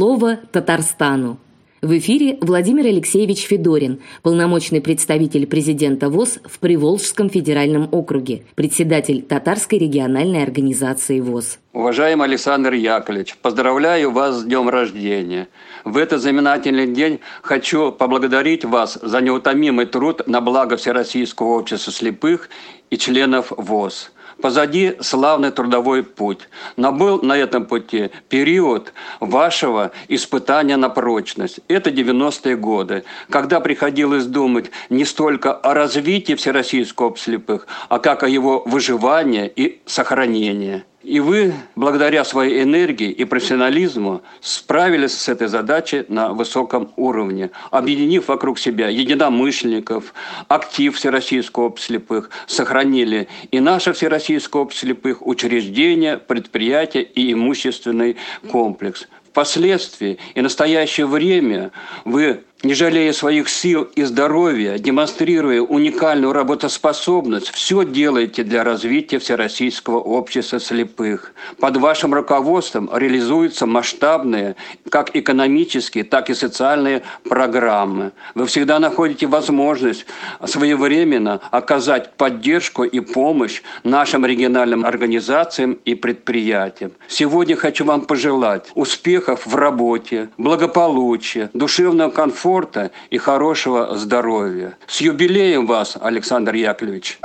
Слово Татарстану. В эфире Владимир Алексеевич Федорин, полномочный представитель президента ВОЗ в Приволжском федеральном округе, председатель Татарской региональной организации ВОЗ. Уважаемый Александр Яковлевич, поздравляю вас с днем рождения. В этот знаменательный день хочу поблагодарить вас за неутомимый труд на благо Всероссийского общества слепых и членов ВОЗ. Позади славный трудовой путь. Но был на этом пути период вашего испытания на прочность. Это 90-е годы, когда приходилось думать не столько о развитии Всероссийского слепых, а как о его выживании и сохранении. И вы, благодаря своей энергии и профессионализму, справились с этой задачей на высоком уровне, объединив вокруг себя единомышленников, актив Всероссийского общества слепых, сохранили и наше Всероссийское общество слепых, учреждения, предприятия и имущественный комплекс. Впоследствии и настоящее время вы не жалея своих сил и здоровья, демонстрируя уникальную работоспособность, все делаете для развития Всероссийского общества слепых. Под вашим руководством реализуются масштабные как экономические, так и социальные программы. Вы всегда находите возможность своевременно оказать поддержку и помощь нашим региональным организациям и предприятиям. Сегодня хочу вам пожелать успехов в работе, благополучия, душевного комфорта, комфорта и хорошего здоровья. С юбилеем вас, Александр Яковлевич!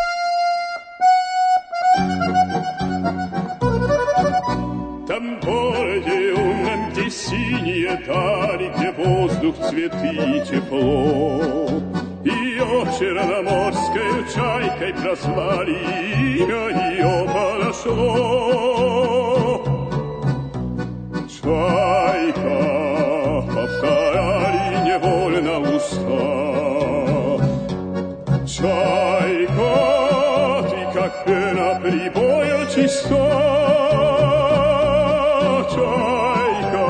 Там городе умном, где синие дали, где воздух, цветы и тепло. Ее черноморской чайкой прозвали, имя ее подошло. Чайка, Чайка, ты как пена прибоя чиста. Чайка,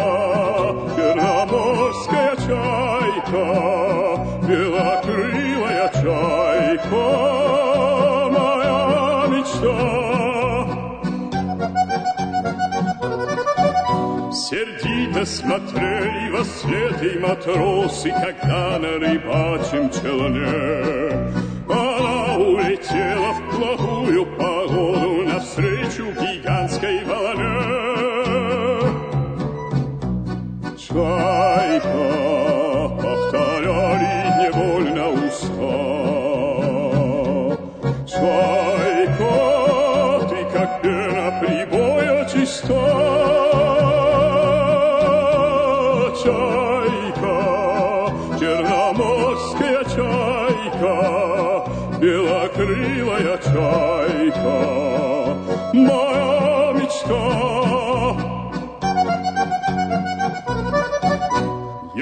черноморская чайка, белокрылая чайка, моя мечта. Сердито смотрели во след и матросы, когда на рыбачьем челне она улетела в плохую погоду навстречу гигантской волне. Чайка, повторяли невольно уста. Чайка, ты как пена прибоя чиста.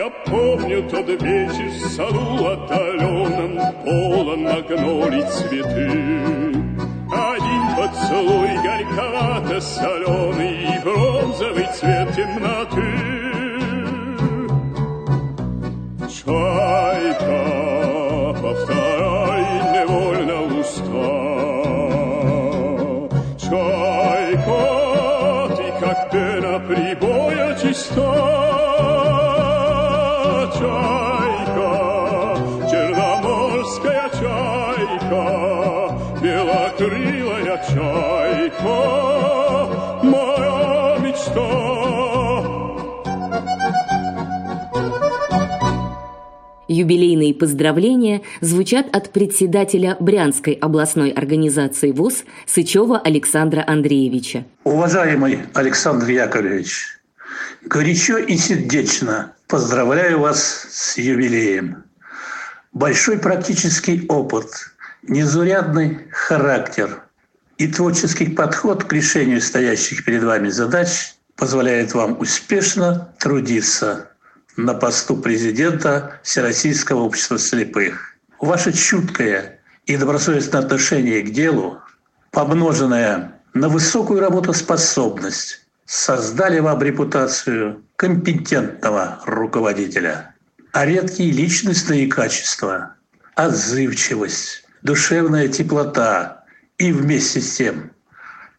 Я помню тот вечер в саду отдаленном, полон магнолий цветы. Один поцелуй горьковато-соленый и бронзовый цвет темноты. Чайка, повторяй чайка, моя мечта. Юбилейные поздравления звучат от председателя Брянской областной организации ВОЗ Сычева Александра Андреевича. Уважаемый Александр Яковлевич, горячо и сердечно поздравляю вас с юбилеем. Большой практический опыт, незурядный характер и творческий подход к решению стоящих перед вами задач позволяет вам успешно трудиться на посту президента Всероссийского общества слепых. Ваше чуткое и добросовестное отношение к делу, помноженное на высокую работоспособность, создали вам репутацию компетентного руководителя. А редкие личностные качества, отзывчивость, душевная теплота и вместе с тем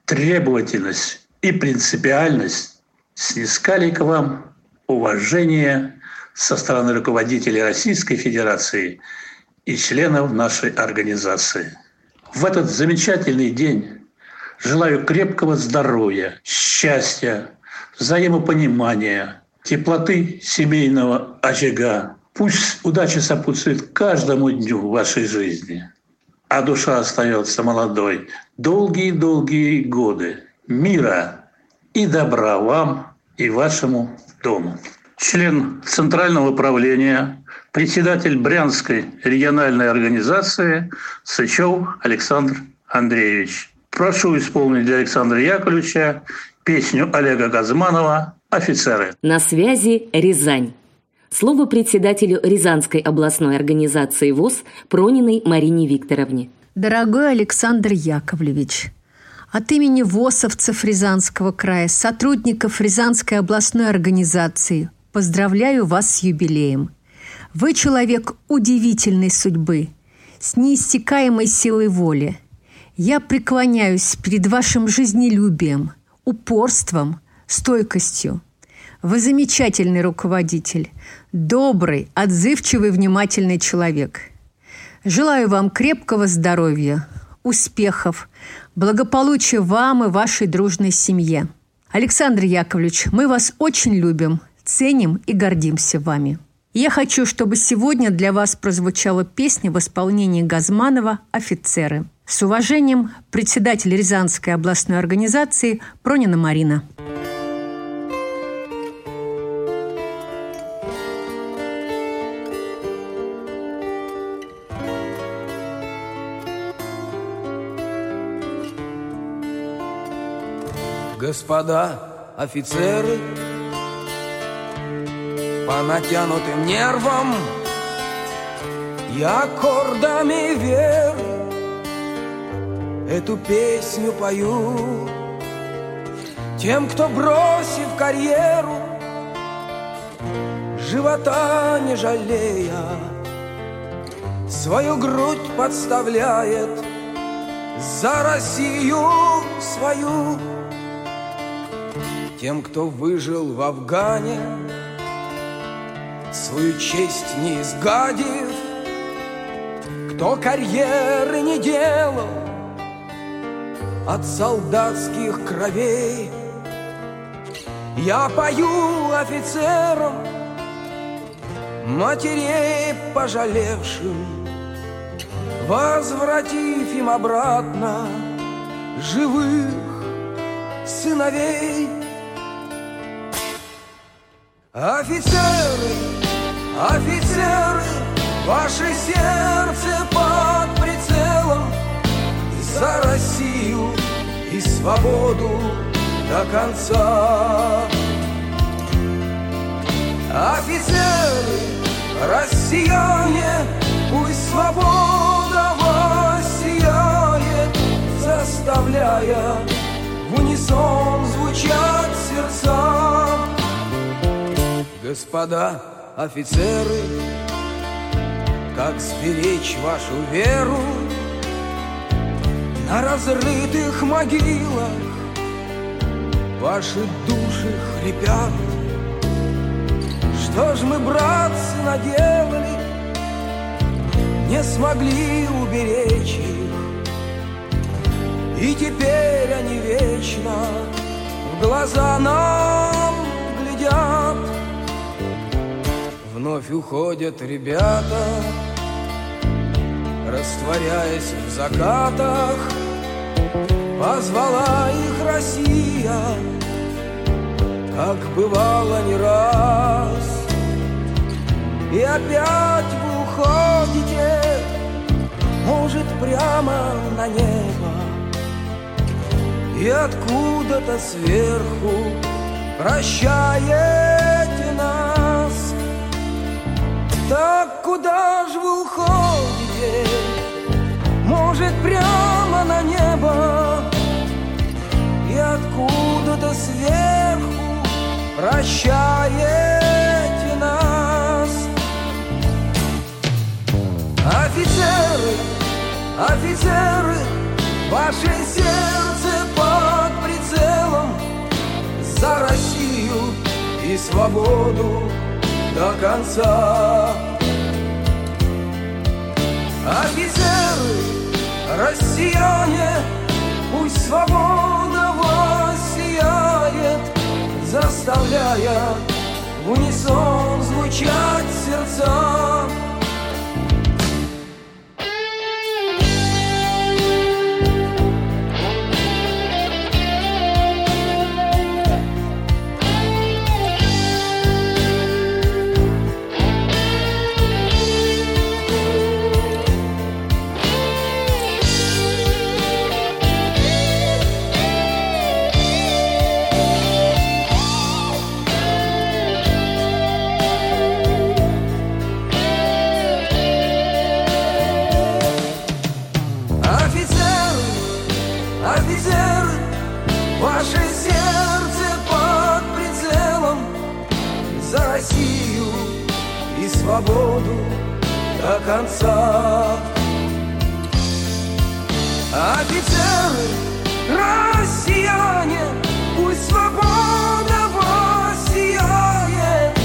требовательность и принципиальность снискали к вам уважение со стороны руководителей Российской Федерации и членов нашей организации. В этот замечательный день желаю крепкого здоровья, счастья, взаимопонимания, теплоты семейного очага. Пусть удача сопутствует каждому дню вашей жизни, а душа остается молодой долгие-долгие годы. Мира и добра вам и вашему дому. Член Центрального управления, председатель Брянской региональной организации Сычев Александр Андреевич. Прошу исполнить для Александра Яковлевича песню Олега Газманова «Офицеры». На связи Рязань. Слово председателю Рязанской областной организации ВОЗ Прониной Марине Викторовне. Дорогой Александр Яковлевич, от имени ВОСовцев Рязанского края, сотрудников Рязанской областной организации, поздравляю вас с юбилеем. Вы человек удивительной судьбы, с неиссякаемой силой воли. Я преклоняюсь перед вашим жизнелюбием, упорством, стойкостью. Вы замечательный руководитель, добрый, отзывчивый, внимательный человек. Желаю вам крепкого здоровья, успехов, благополучия вам и вашей дружной семье. Александр Яковлевич, мы вас очень любим, ценим и гордимся вами. Я хочу, чтобы сегодня для вас прозвучала песня в исполнении Газманова «Офицеры». С уважением, председатель Рязанской областной организации Пронина Марина. Господа офицеры, по натянутым нервам и аккордами веры эту песню пою тем, кто бросив карьеру, живота не жалея, свою грудь подставляет за Россию свою. Тем, кто выжил в Афгане, свою честь не изгадив, кто карьеры не делал от солдатских кровей. Я пою офицерам, матерей пожалевшим, возвратив им обратно живых сыновей. Офицеры, офицеры, ваше сердце под прицелом За Россию и свободу до конца. Офицеры, россияне, пусть свобода вас сияет, Заставляя в унисон звучать сердца. Господа офицеры, как сберечь вашу веру на разрытых могилах. Ваши души хрипят. Что ж мы, братцы, наделали, не смогли уберечь их. И теперь они вечно в глаза нам глядят Вновь уходят ребята Растворяясь в закатах. Позвала их Россия Как бывало не раз. И опять вы уходите Может прямо на небо. И откуда-то сверху Прощаете Так куда же вы уходите? Может прямо на небо? И откуда-то сверху Прощаете нас? Офицеры, офицеры Ваше сердце под прицелом За Россию и свободу до конца. Офицеры, россияне Пусть свобода вас сияет Заставляя в унисон звучать сердца свободу до конца. Офицеры, россияне, пусть свобода вас сияет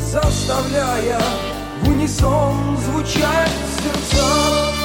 Заставляя в унисон звучать сердца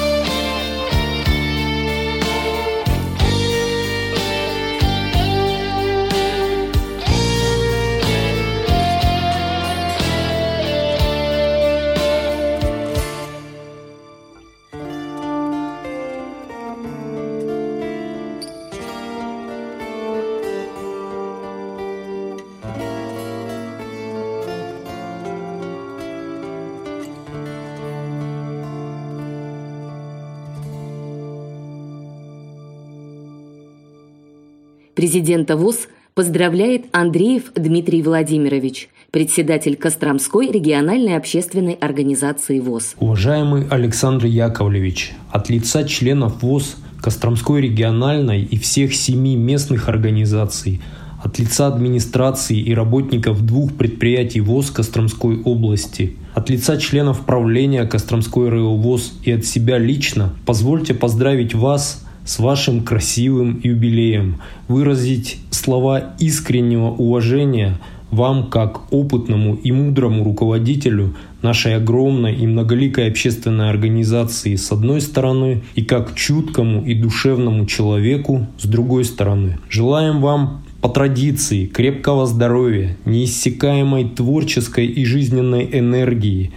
Президента ВОЗ поздравляет Андреев Дмитрий Владимирович, председатель Костромской региональной общественной организации ВОЗ. Уважаемый Александр Яковлевич, от лица членов ВОЗ Костромской региональной и всех семи местных организаций, от лица администрации и работников двух предприятий ВОЗ Костромской области, от лица членов правления Костромской РЭО ВОЗ и от себя лично, позвольте поздравить вас с вашим красивым юбилеем, выразить слова искреннего уважения вам как опытному и мудрому руководителю нашей огромной и многоликой общественной организации с одной стороны и как чуткому и душевному человеку с другой стороны. Желаем вам по традиции крепкого здоровья, неиссякаемой творческой и жизненной энергии,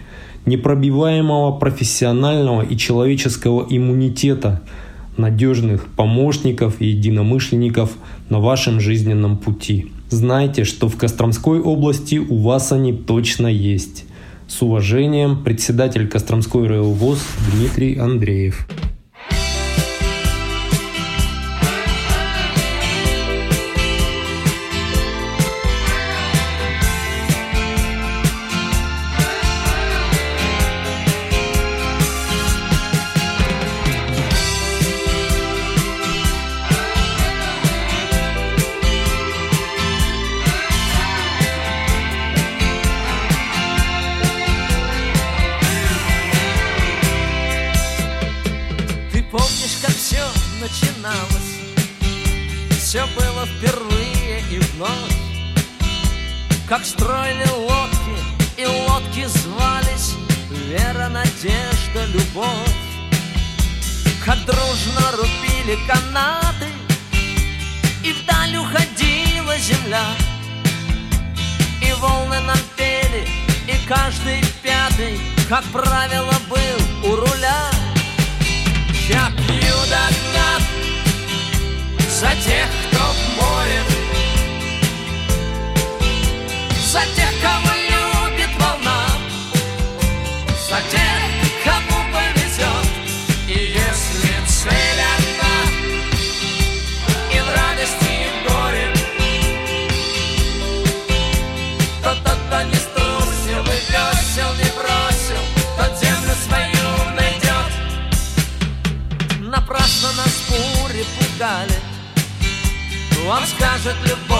непробиваемого профессионального и человеческого иммунитета, надежных помощников и единомышленников на вашем жизненном пути. Знайте, что в Костромской области у вас они точно есть. С уважением, председатель Костромской РЭО ВОЗ Дмитрий Андреев. Рубили канаты вдаль уходила земля. И волны нам пели, и каждый пятый Как правило, был у руля. Я пью до дна за тех, кто в море? За тех, кого Вам скажет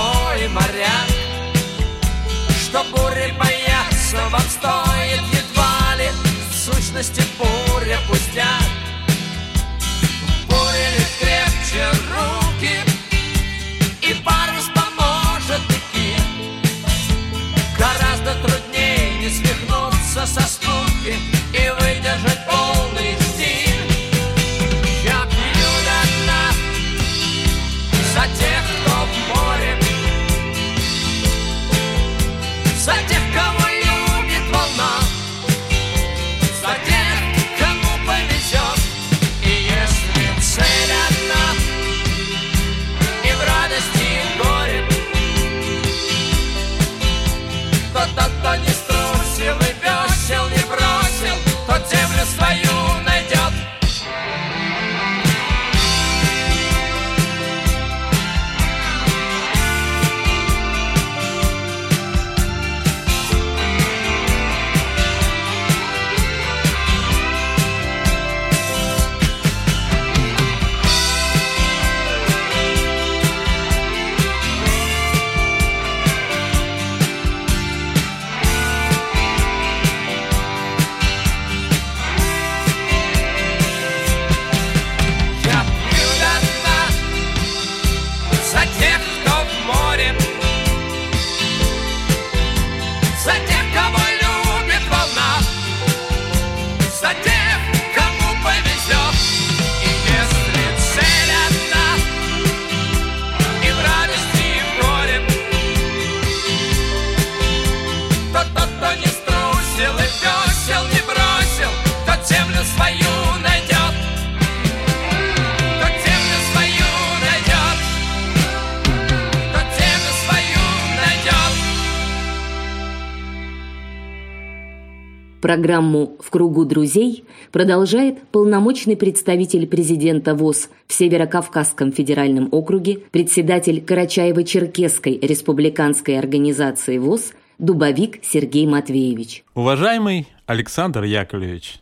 Программу «В кругу друзей» продолжает полномочный представитель президента ВОЗ в Северокавказском федеральном округе, председатель Карачаево-Черкесской республиканской организации ВОЗ Дубовик Сергей Матвеевич. Уважаемый Александр Яковлевич,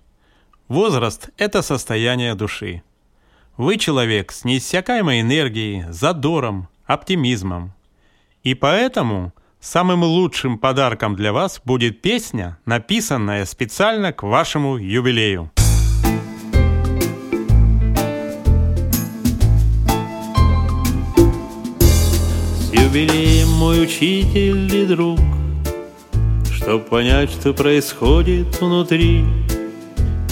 возраст – это состояние души. Вы человек с неиссякаемой энергией, задором, оптимизмом. И поэтому самым лучшим подарком для вас будет песня, написанная специально к вашему юбилею. С юбилеем мой учитель и друг, Чтоб понять, что происходит внутри,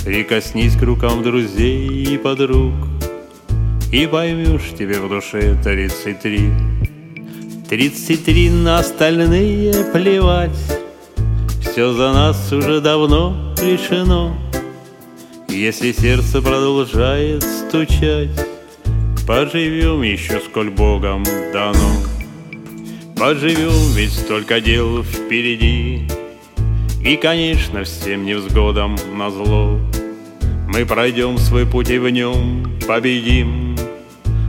Прикоснись к рукам друзей и подруг, И поймешь тебе в душе тридцать три. Тридцать три на остальные плевать, Все за нас уже давно решено. Если сердце продолжает стучать, Поживем еще, сколь Богом дано. Поживем, ведь столько дел впереди, И, конечно, всем невзгодам назло. Мы пройдем свой путь и в нем победим,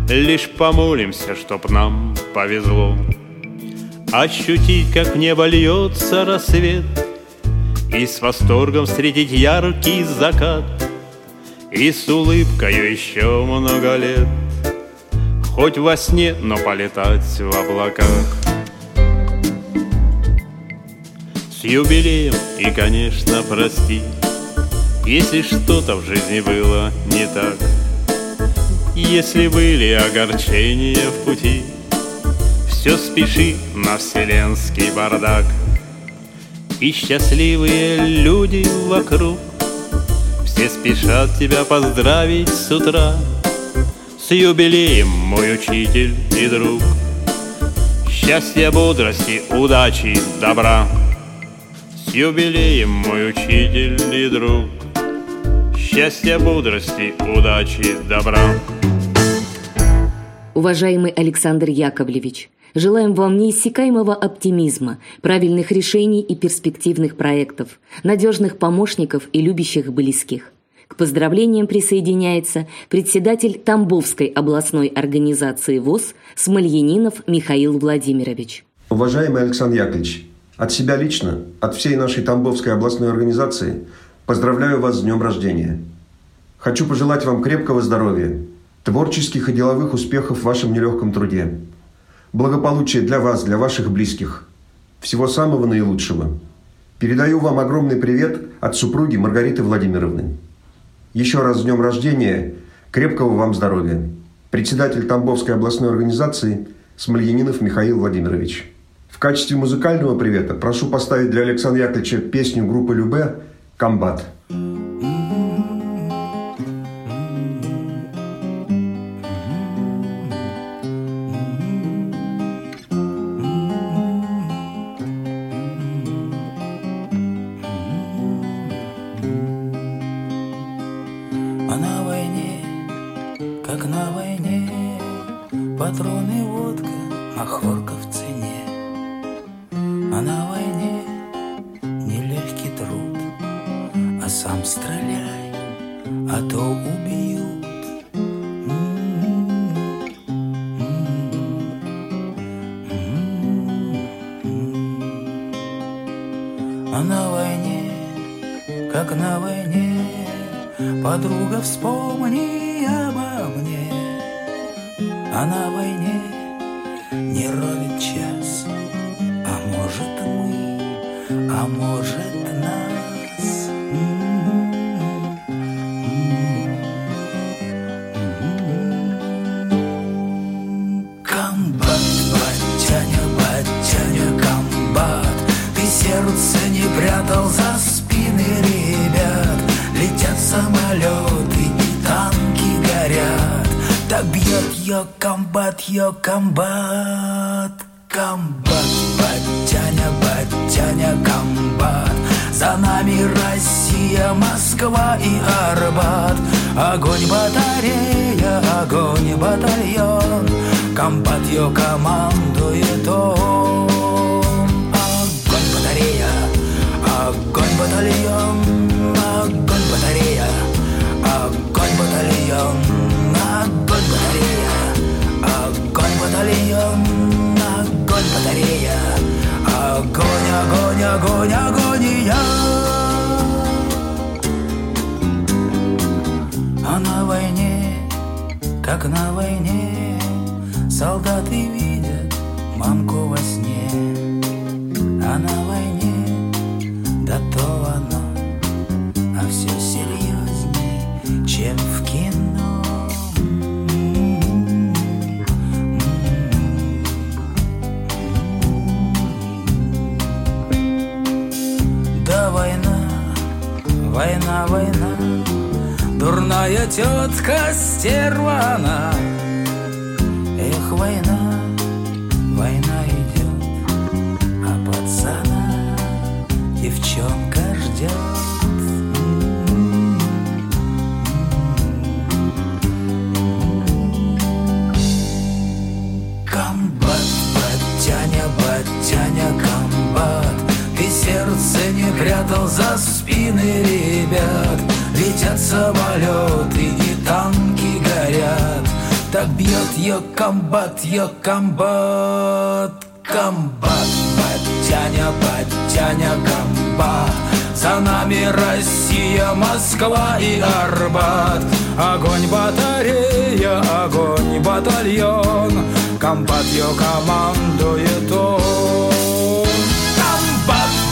Лишь помолимся, чтоб нам повезло. Ощутить, как в небо льется рассвет, И с восторгом встретить яркий закат, И с улыбкою еще много лет, Хоть во сне, но полетать в облаках. С юбилеем и, конечно, прости, Если что-то в жизни было не так, Если были огорчения в пути, Все спеши на вселенский бардак. И счастливые люди вокруг Все спешат тебя поздравить с утра. С юбилеем, мой учитель и друг. Счастья, бодрости, удачи, добра. С юбилеем, мой учитель и друг. Счастья, бодрости, удачи, добра. Уважаемый Александр Яковлевич, желаем вам неиссякаемого оптимизма, правильных решений и перспективных проектов, надежных помощников и любящих близких. К поздравлениям присоединяется председатель Тамбовской областной организации ВОЗ Смольянинов Михаил Владимирович. Уважаемый Александр Яковлевич, от себя лично, от всей нашей Тамбовской областной организации поздравляю вас с днем рождения. Хочу пожелать вам крепкого здоровья, творческих и деловых успехов в вашем нелегком труде, благополучия для вас, для ваших близких, всего самого наилучшего. Передаю вам огромный привет от супруги Маргариты Владимировны. Еще раз с днем рождения, крепкого вам здоровья. Председатель Тамбовской областной организации Смольянинов Михаил Владимирович. В качестве музыкального привета прошу поставить для Александра Яковлевича песню группы Любе «Комбат». А Так бьет ее комбат, ее комбат. Комбат, батяня, батяня, комбат. За нами Россия, Москва и Арбат. Огонь батарея, огонь батальон. Комбат ее командует он Огонь батарея, огонь батальон. Огонь батарея, огонь батальон батальон Огонь батарея, огонь, огонь, огонь, агония. А на войне, как на войне Солдаты видят мамку во сне. А на войне, да то оно а все серьезней, чем в война, война, дурная тетка стервана. Эх, война, война идет, а пацана девчонка ждет. Сердце не прятал за спины ребят. Летят самолеты и танки горят. Так бьет ее комбат, ее комбат Комбат, батяня, батяня, комбат. За нами Россия, Москва и Арбат. Огонь батарея, огонь батальон. Комбат ее командует он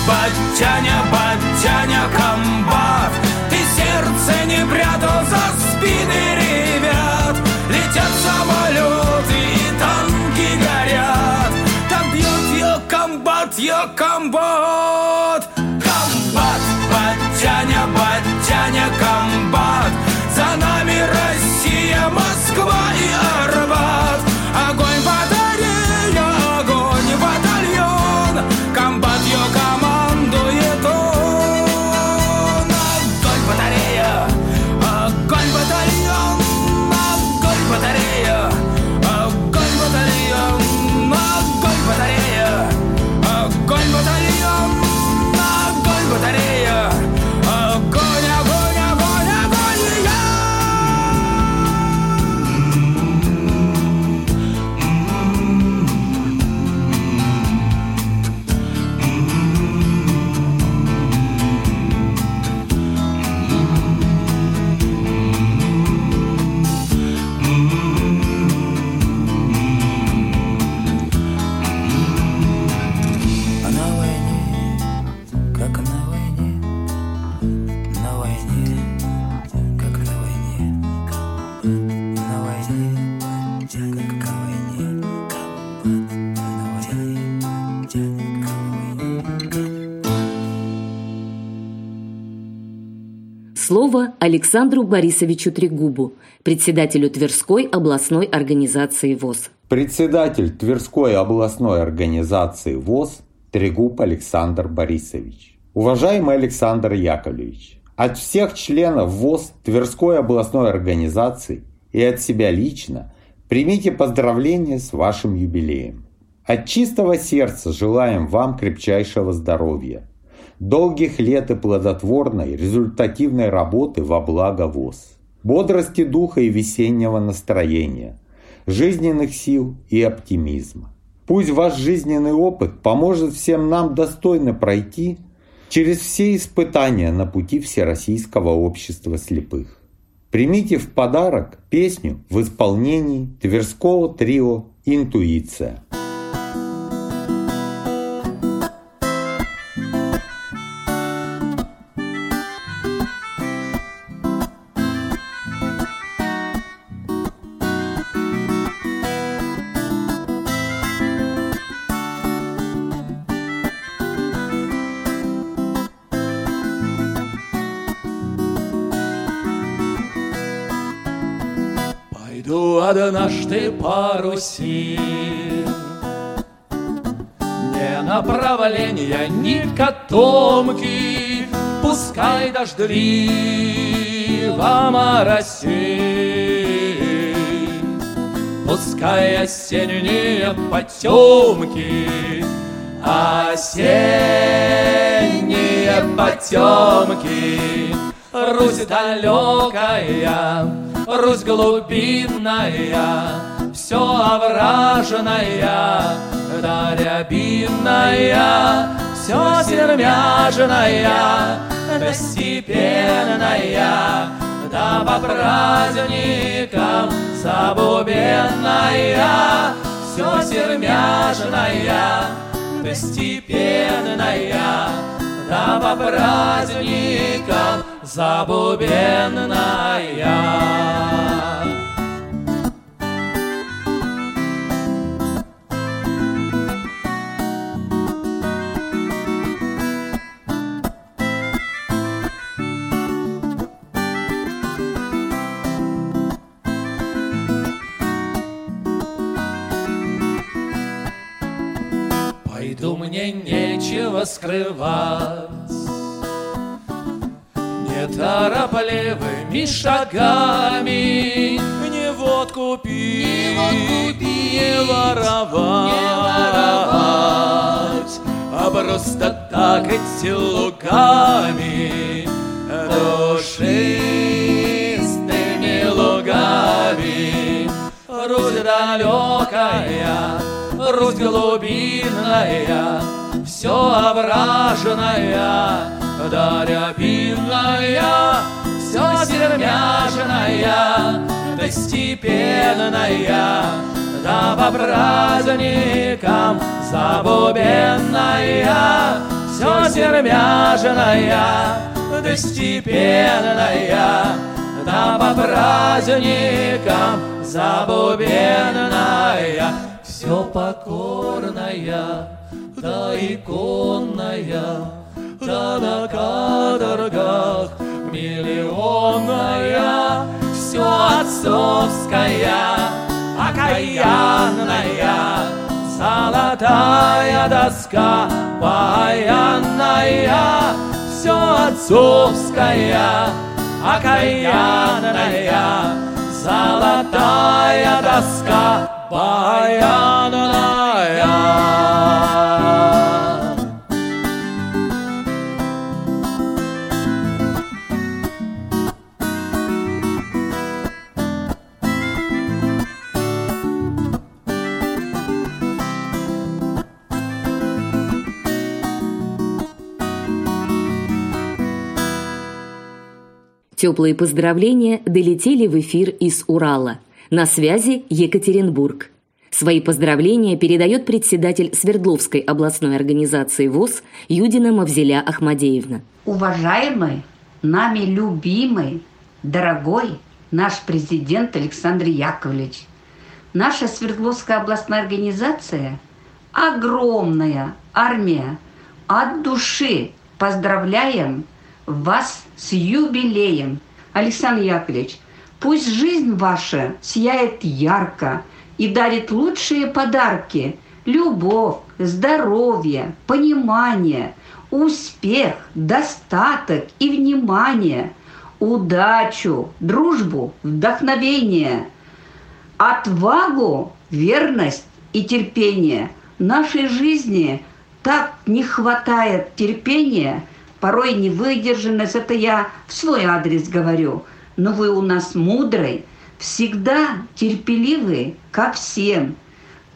батяня, батяня, комбат. Ты сердце не прятал за спины ребят. Летят самолеты и танки горят. Так бьет ее комбат, ее комбат. Комбат, батяня, батяня, комбат. За нами Россия, Москва и Слово Александру Борисовичу Трегубу, председателю Тверской областной организации ВОЗ. Председатель Тверской областной организации ВОЗ Трегуб Александр Борисович. Уважаемый Александр Яковлевич, от всех членов ВОЗ Тверской областной организации и от себя лично примите поздравления с вашим юбилеем. От чистого сердца желаем вам крепчайшего здоровья, долгих лет и плодотворной, результативной работы во благо ВОЗ, бодрости духа и весеннего настроения, жизненных сил и оптимизма. Пусть ваш жизненный опыт поможет всем нам достойно пройти через все испытания на пути Всероссийского общества слепых. Примите в подарок песню в исполнении Тверского трио «Интуиция». Руси Не направления, ни котомки Пускай дождливо мороси Пускай осенние потемки Осенние потемки Русь далекая Русь глубинная, все овраженная, да рябинная, все сермяжная, да да по праздникам забубенная, все сермяжная, да да по праздникам забубенная. Скрывать шагами Не водку пить, не, водку пить, не воровать, не воровать А просто так идти лугами Душистыми лугами Русь далекая, Русь глубинная Все овраженная да рябинная, все сермяжная, да степенная, да по праздникам забубенная, все сермяжная, да степенная, да по праздникам забубенная, все покорная, да иконная, да на каторгах миллионная, все отцовская, окаянная, золотая доска баянная, все отцовская, окаянная, золотая доска. Теплые поздравления долетели в эфир из Урала. На связи Екатеринбург. Свои поздравления передает председатель Свердловской областной организации ВОЗ Юдина Мавзеля Ахмадеевна. Уважаемый, нами любимый, дорогой наш президент Александр Яковлевич, наша Свердловская областная организация – огромная армия. От души поздравляем вас с юбилеем. Александр Яковлевич, пусть жизнь ваша сияет ярко и дарит лучшие подарки – любовь, здоровье, понимание, успех, достаток и внимание, удачу, дружбу, вдохновение, отвагу, верность и терпение. Нашей жизни так не хватает терпения, порой невыдержанность, это я в свой адрес говорю, но вы у нас мудрый, всегда терпеливый ко всем –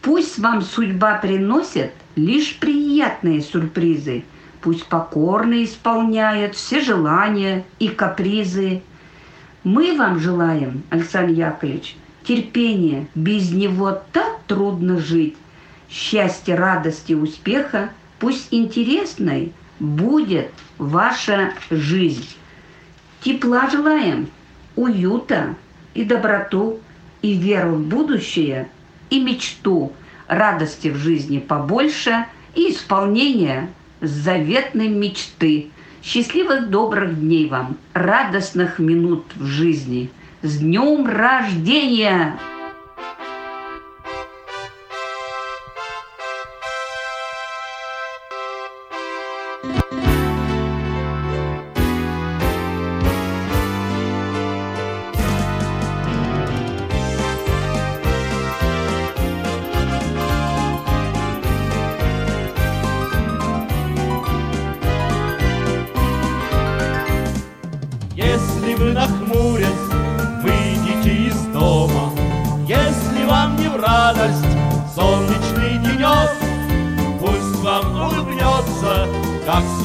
Пусть вам судьба приносит лишь приятные сюрпризы. Пусть покорно исполняет все желания и капризы. Мы вам желаем, Александр Яковлевич, терпения. Без него так трудно жить. Счастья, радости, успеха. Пусть интересной будет ваша жизнь. Тепла желаем, уюта и доброту, и веру в будущее – и мечту радости в жизни побольше и исполнения заветной мечты. Счастливых добрых дней вам, радостных минут в жизни. С днем рождения!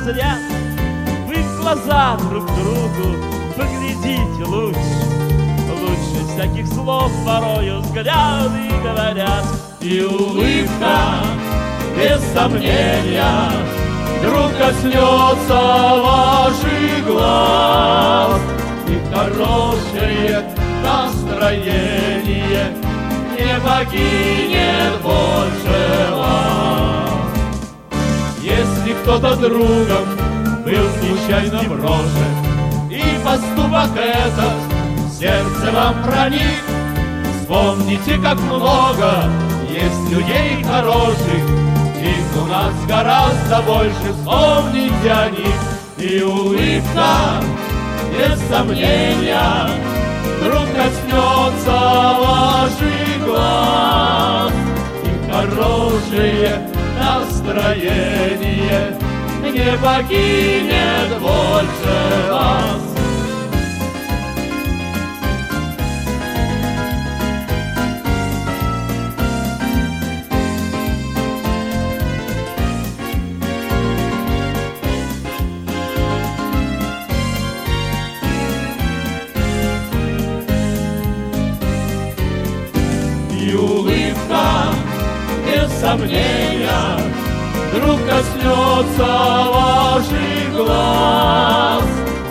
зазря. Вы в глаза друг другу поглядите лучше, лучше всяких слов порою взгляды говорят. И улыбка, без сомнения, Вдруг коснется ваших глаз И хорошее настроение Не покинет больше вас Если кто-то другом был нечаянно брошен И поступок этот сердце вам проник Вспомните, как много есть людей хороших. Их у нас гораздо больше, вспомните о них, И улыбка, без сомнения, Вдруг коснется ваших глаз, И хорошее настроение Не покинет больше вас. Вдруг коснется ваших глаз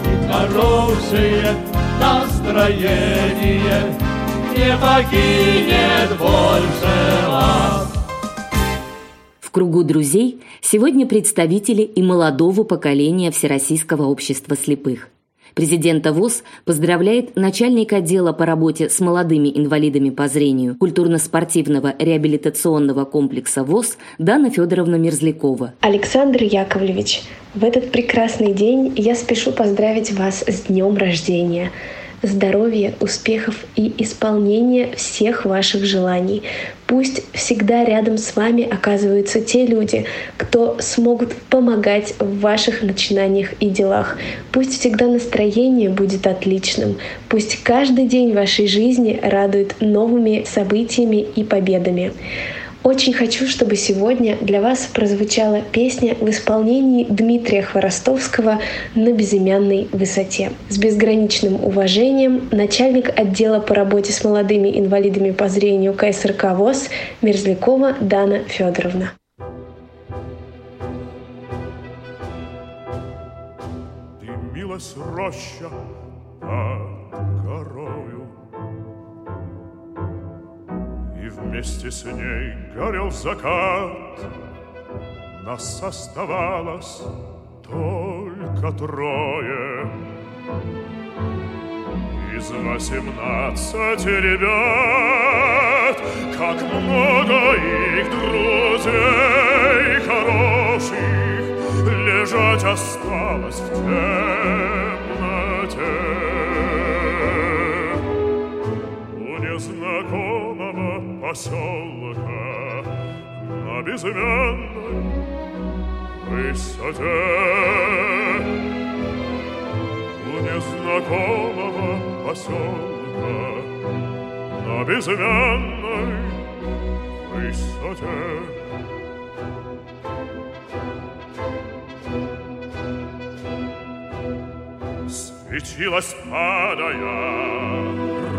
И хорошее настроение Не покинет больше вас в кругу друзей сегодня представители и молодого поколения Всероссийского общества слепых. Президента ВОЗ поздравляет начальник отдела по работе с молодыми инвалидами по зрению культурно-спортивного реабилитационного комплекса ВОЗ Дана Федоровна Мерзлякова. Александр Яковлевич, в этот прекрасный день я спешу поздравить вас с днем рождения – здоровья, успехов и исполнения всех ваших желаний. Пусть всегда рядом с вами оказываются те люди, кто смогут помогать в ваших начинаниях и делах. Пусть всегда настроение будет отличным. Пусть каждый день вашей жизни радует новыми событиями и победами. Очень хочу, чтобы сегодня для вас прозвучала песня в исполнении Дмитрия Хворостовского «На безымянной высоте». С безграничным уважением начальник отдела по работе с молодыми инвалидами по зрению КСРК ВОЗ Мерзлякова Дана Федоровна. Дымилась роща под горою, вместе с ней горел закат. Нас оставалось только трое. Из восемнадцати ребят, Как много их друзей хороших Лежать осталось в темноте. поселка На безымянной высоте У незнакомого поселка На безымянной высоте Светилась, падая,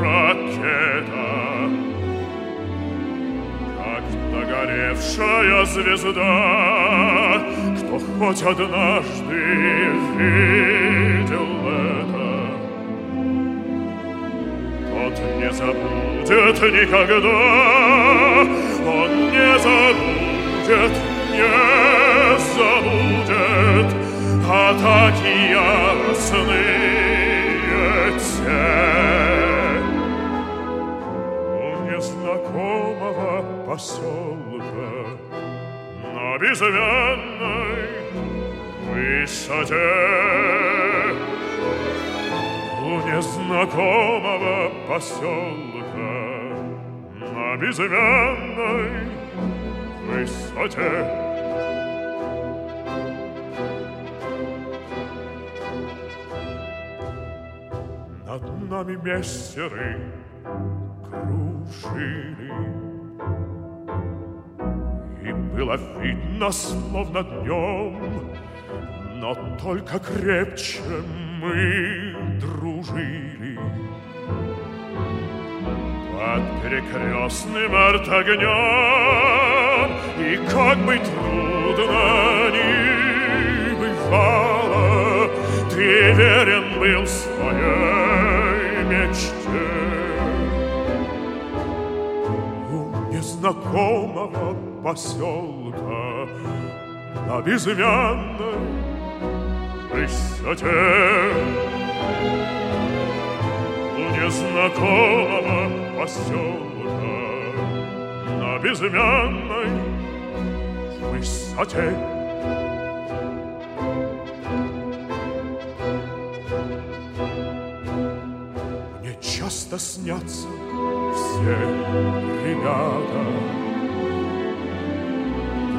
ракета, Как догоревшая звезда. Кто хоть однажды видел это, Тот не забудет никогда, Он не забудет, не забудет, атаки яростные те. Незнакомого поселка на безымянной высоте. У незнакомого поселка на безымянной высоте. Над нами мессеры кружили, И было видно, словно днем, Но только крепче мы дружили. Под перекрестным артогнем, И как бы трудно ни бывало, Ты верен был своей мечте. Незнакомого поселка На безымянной высоте У незнакомого поселка На безымянной высоте. Мне часто снятся все ребята,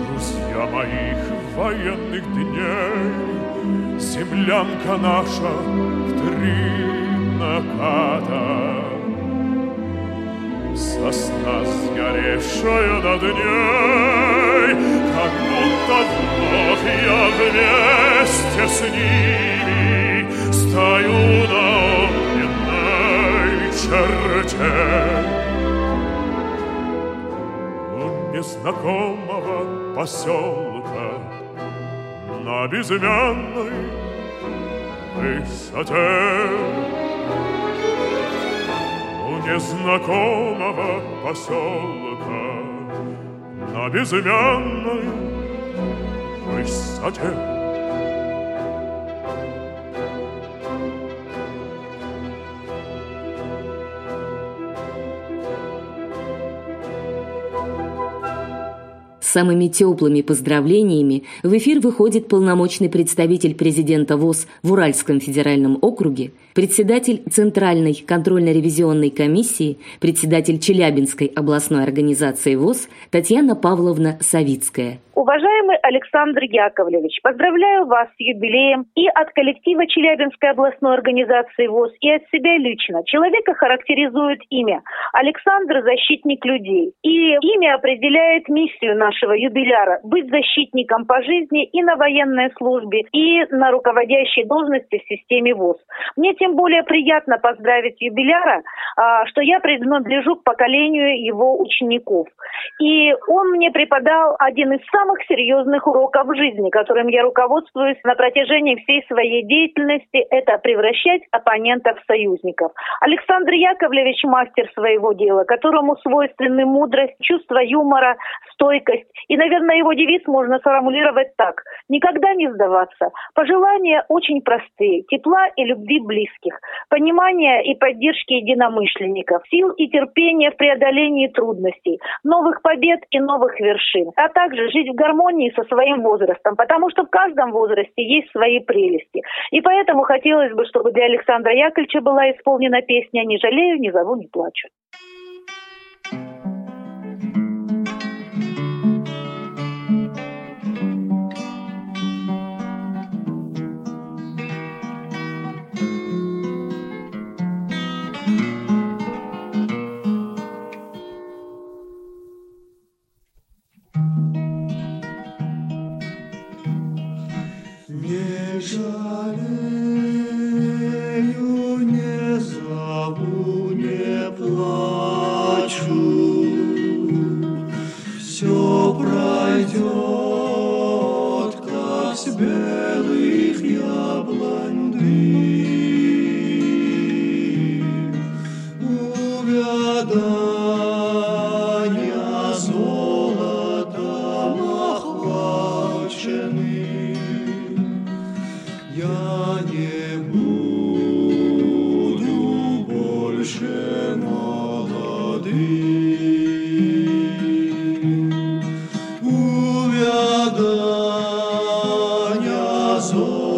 Друзья моих военных дней, Землянка наша в три наката. Сосна сгоревшая над ней, Как будто вновь я вместе с ними Стою на черте. У незнакомого поселка На безымянной высоте У незнакомого поселка На безымянной высоте самыми теплыми поздравлениями в эфир выходит полномочный представитель президента ВОЗ в Уральском федеральном округе, председатель Центральной контрольно-ревизионной комиссии, председатель Челябинской областной организации ВОЗ Татьяна Павловна Савицкая. Уважаемый Александр Яковлевич, поздравляю вас с юбилеем и от коллектива Челябинской областной организации ВОЗ, и от себя лично. Человека характеризует имя. Александр – защитник людей. И имя определяет миссию нашего юбиляра – быть защитником по жизни и на военной службе, и на руководящей должности в системе ВОЗ. Мне тем более приятно поздравить юбиляра, а, что я принадлежу к поколению его учеников. И он мне преподал один из самых серьезных уроков жизни, которым я руководствуюсь на протяжении всей своей деятельности, это превращать оппонентов в союзников. Александр Яковлевич мастер своего дела, которому свойственны мудрость, чувство юмора, стойкость. И, наверное, его девиз можно сформулировать так. Никогда не сдаваться. Пожелания очень простые. Тепла и любви близких, понимания и поддержки единомышленников, сил и терпения в преодолении трудностей, новых побед и новых вершин, а также жить в гармонии со своим возрастом, потому что в каждом возрасте есть свои прелести. И поэтому хотелось бы, чтобы для Александра Яковлевича была исполнена песня «Не жалею, не зову, не плачу». весенней гулкой Senhor.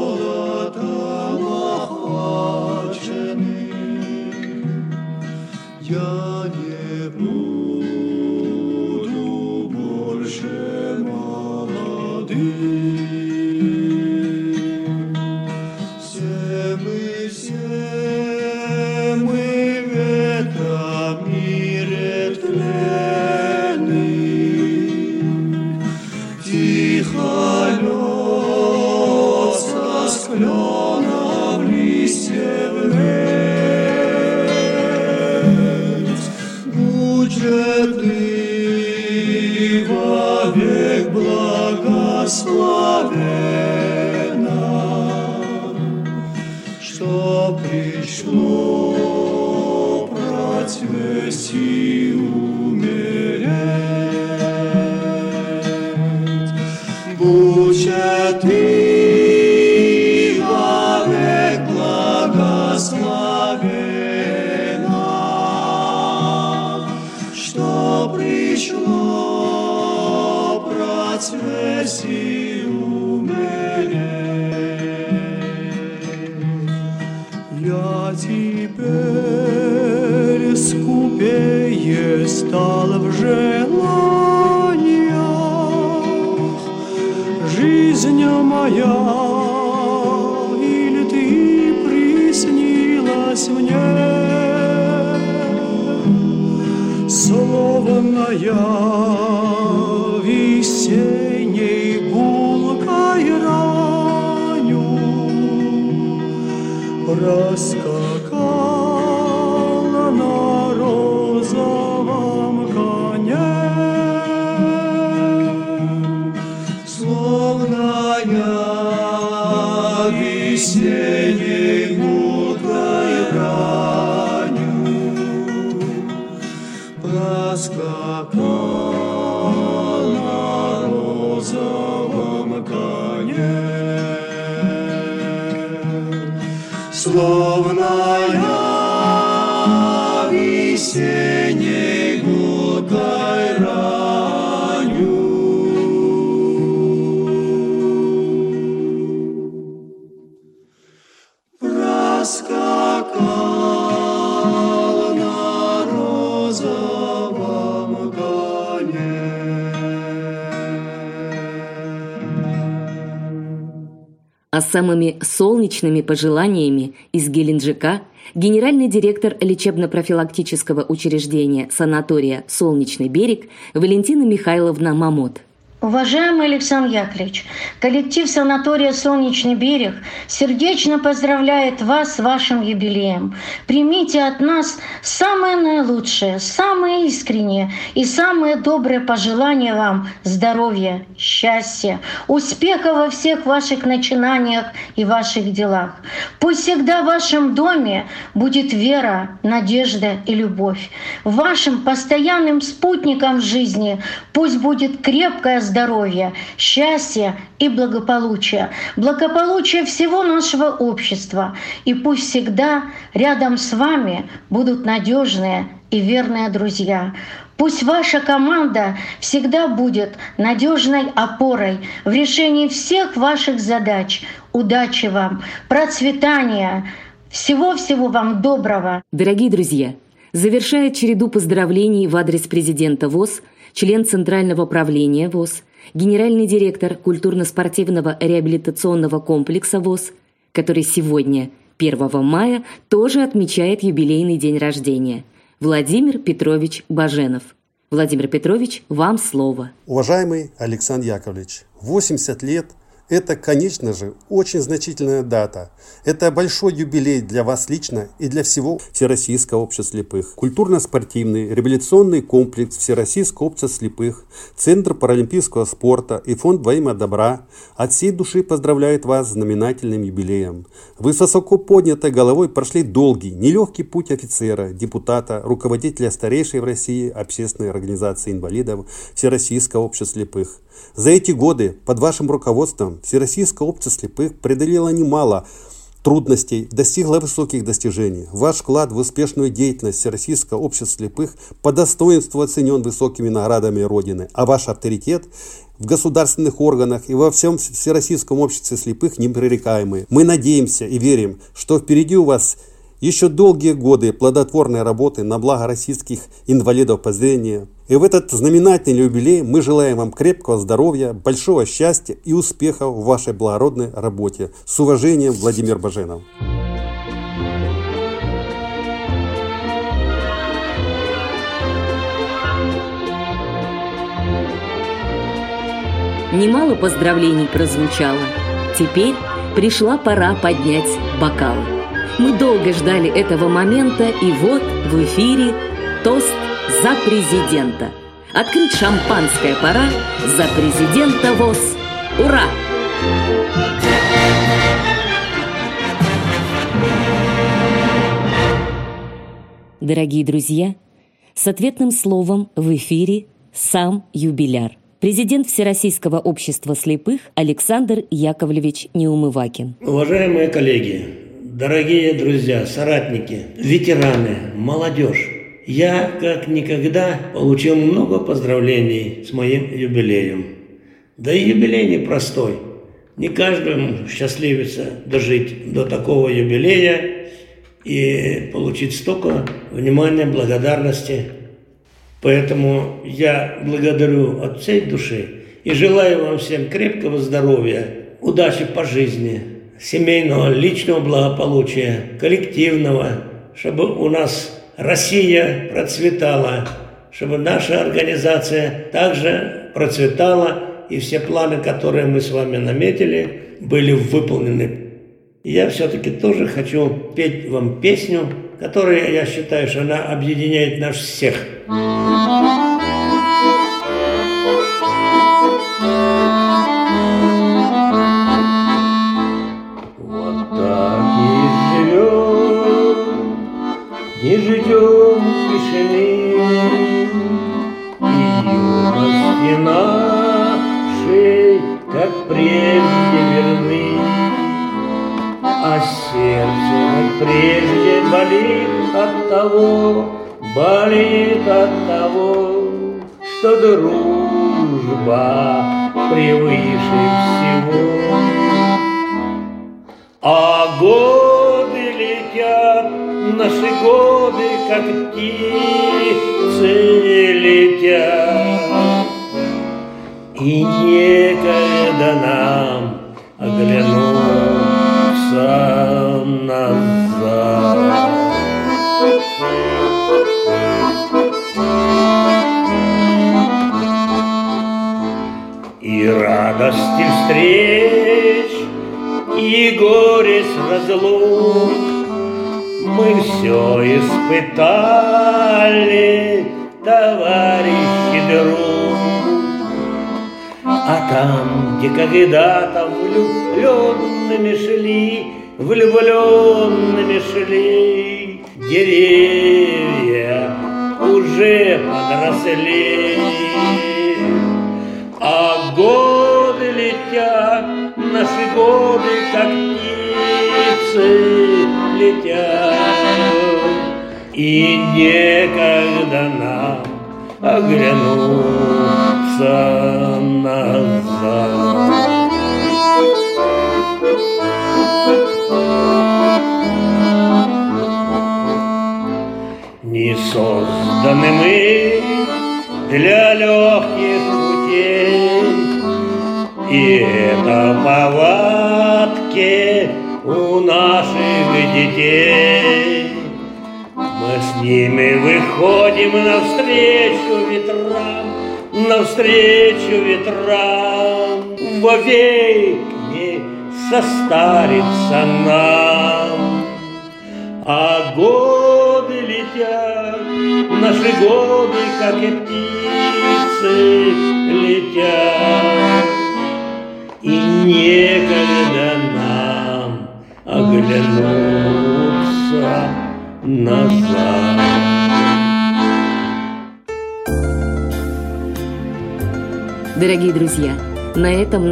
Самыми солнечными пожеланиями из Геленджика генеральный директор лечебно-профилактического учреждения санатория «Солнечный берег» Валентина Михайловна Мамот. Уважаемый Александр Яковлевич, коллектив санатория «Солнечный берег» сердечно поздравляет вас с вашим юбилеем. Примите от нас самое наилучшее, самое искреннее и самое доброе пожелание вам здоровья, счастья, успеха во всех ваших начинаниях и ваших делах. Пусть всегда в вашем доме будет вера, надежда и любовь. Вашим постоянным спутником в жизни пусть будет крепкая здоровья, счастья и благополучия, благополучия всего нашего общества. И пусть всегда рядом с вами будут надежные и верные друзья. Пусть ваша команда всегда будет надежной опорой в решении всех ваших задач. Удачи вам, процветания, всего-всего вам доброго. Дорогие друзья, завершая череду поздравлений в адрес президента ВОЗ – член Центрального правления ВОЗ, генеральный директор культурно-спортивного реабилитационного комплекса ВОЗ, который сегодня, 1 мая, тоже отмечает юбилейный день рождения. Владимир Петрович Баженов. Владимир Петрович, вам слово. Уважаемый Александр Яковлевич, 80 лет – это, конечно же, очень значительная дата. Это большой юбилей для вас лично и для всего Всероссийского общества слепых. Культурно-спортивный революционный комплекс Всероссийского общества слепых, Центр паралимпийского спорта и Фонд во имя добра от всей души поздравляют вас с знаменательным юбилеем. Вы с высоко поднятой головой прошли долгий, нелегкий путь офицера, депутата, руководителя старейшей в России общественной организации инвалидов Всероссийского общества слепых. За эти годы под вашим руководством Всероссийское общество слепых преодолело немало трудностей, достигло высоких достижений. Ваш вклад в успешную деятельность Всероссийского общества слепых по достоинству оценен высокими наградами Родины, а ваш авторитет в государственных органах и во всем Всероссийском обществе слепых непререкаемый. Мы надеемся и верим, что впереди у вас – еще долгие годы плодотворной работы на благо российских инвалидов по зрению. И в этот знаменательный юбилей мы желаем вам крепкого здоровья, большого счастья и успехов в вашей благородной работе. С уважением, Владимир Баженов. Немало поздравлений прозвучало. Теперь пришла пора поднять бокалы. Мы долго ждали этого момента, и вот в эфире тост за президента. Открыть шампанское пора за президента ВОЗ. Ура! Дорогие друзья, с ответным словом в эфире сам юбиляр. Президент Всероссийского общества слепых Александр Яковлевич Неумывакин. Уважаемые коллеги, дорогие друзья, соратники, ветераны, молодежь, я как никогда получил много поздравлений с моим юбилеем. Да и юбилей непростой. Не каждому счастливится дожить до такого юбилея и получить столько внимания, благодарности. Поэтому я благодарю от всей души и желаю вам всем крепкого здоровья, удачи по жизни – семейного, личного благополучия, коллективного, чтобы у нас Россия процветала, чтобы наша организация также процветала, и все планы, которые мы с вами наметили, были выполнены. я все-таки тоже хочу петь вам песню, которая, я считаю, что она объединяет нас всех.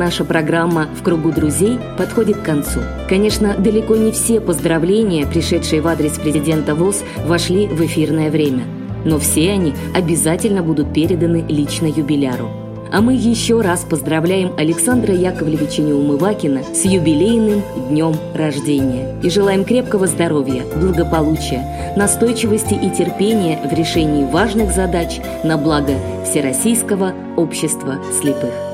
Наша программа «В кругу друзей» подходит к концу. Конечно, далеко не все поздравления, пришедшие в адрес президента ВОЗ, вошли в эфирное время. Но все они обязательно будут переданы лично юбиляру. А мы еще раз поздравляем Александра Яковлевича Неумывакина с юбилейным днем рождения и желаем крепкого здоровья, благополучия, настойчивости и терпения в решении важных задач на благо Всероссийского общества слепых.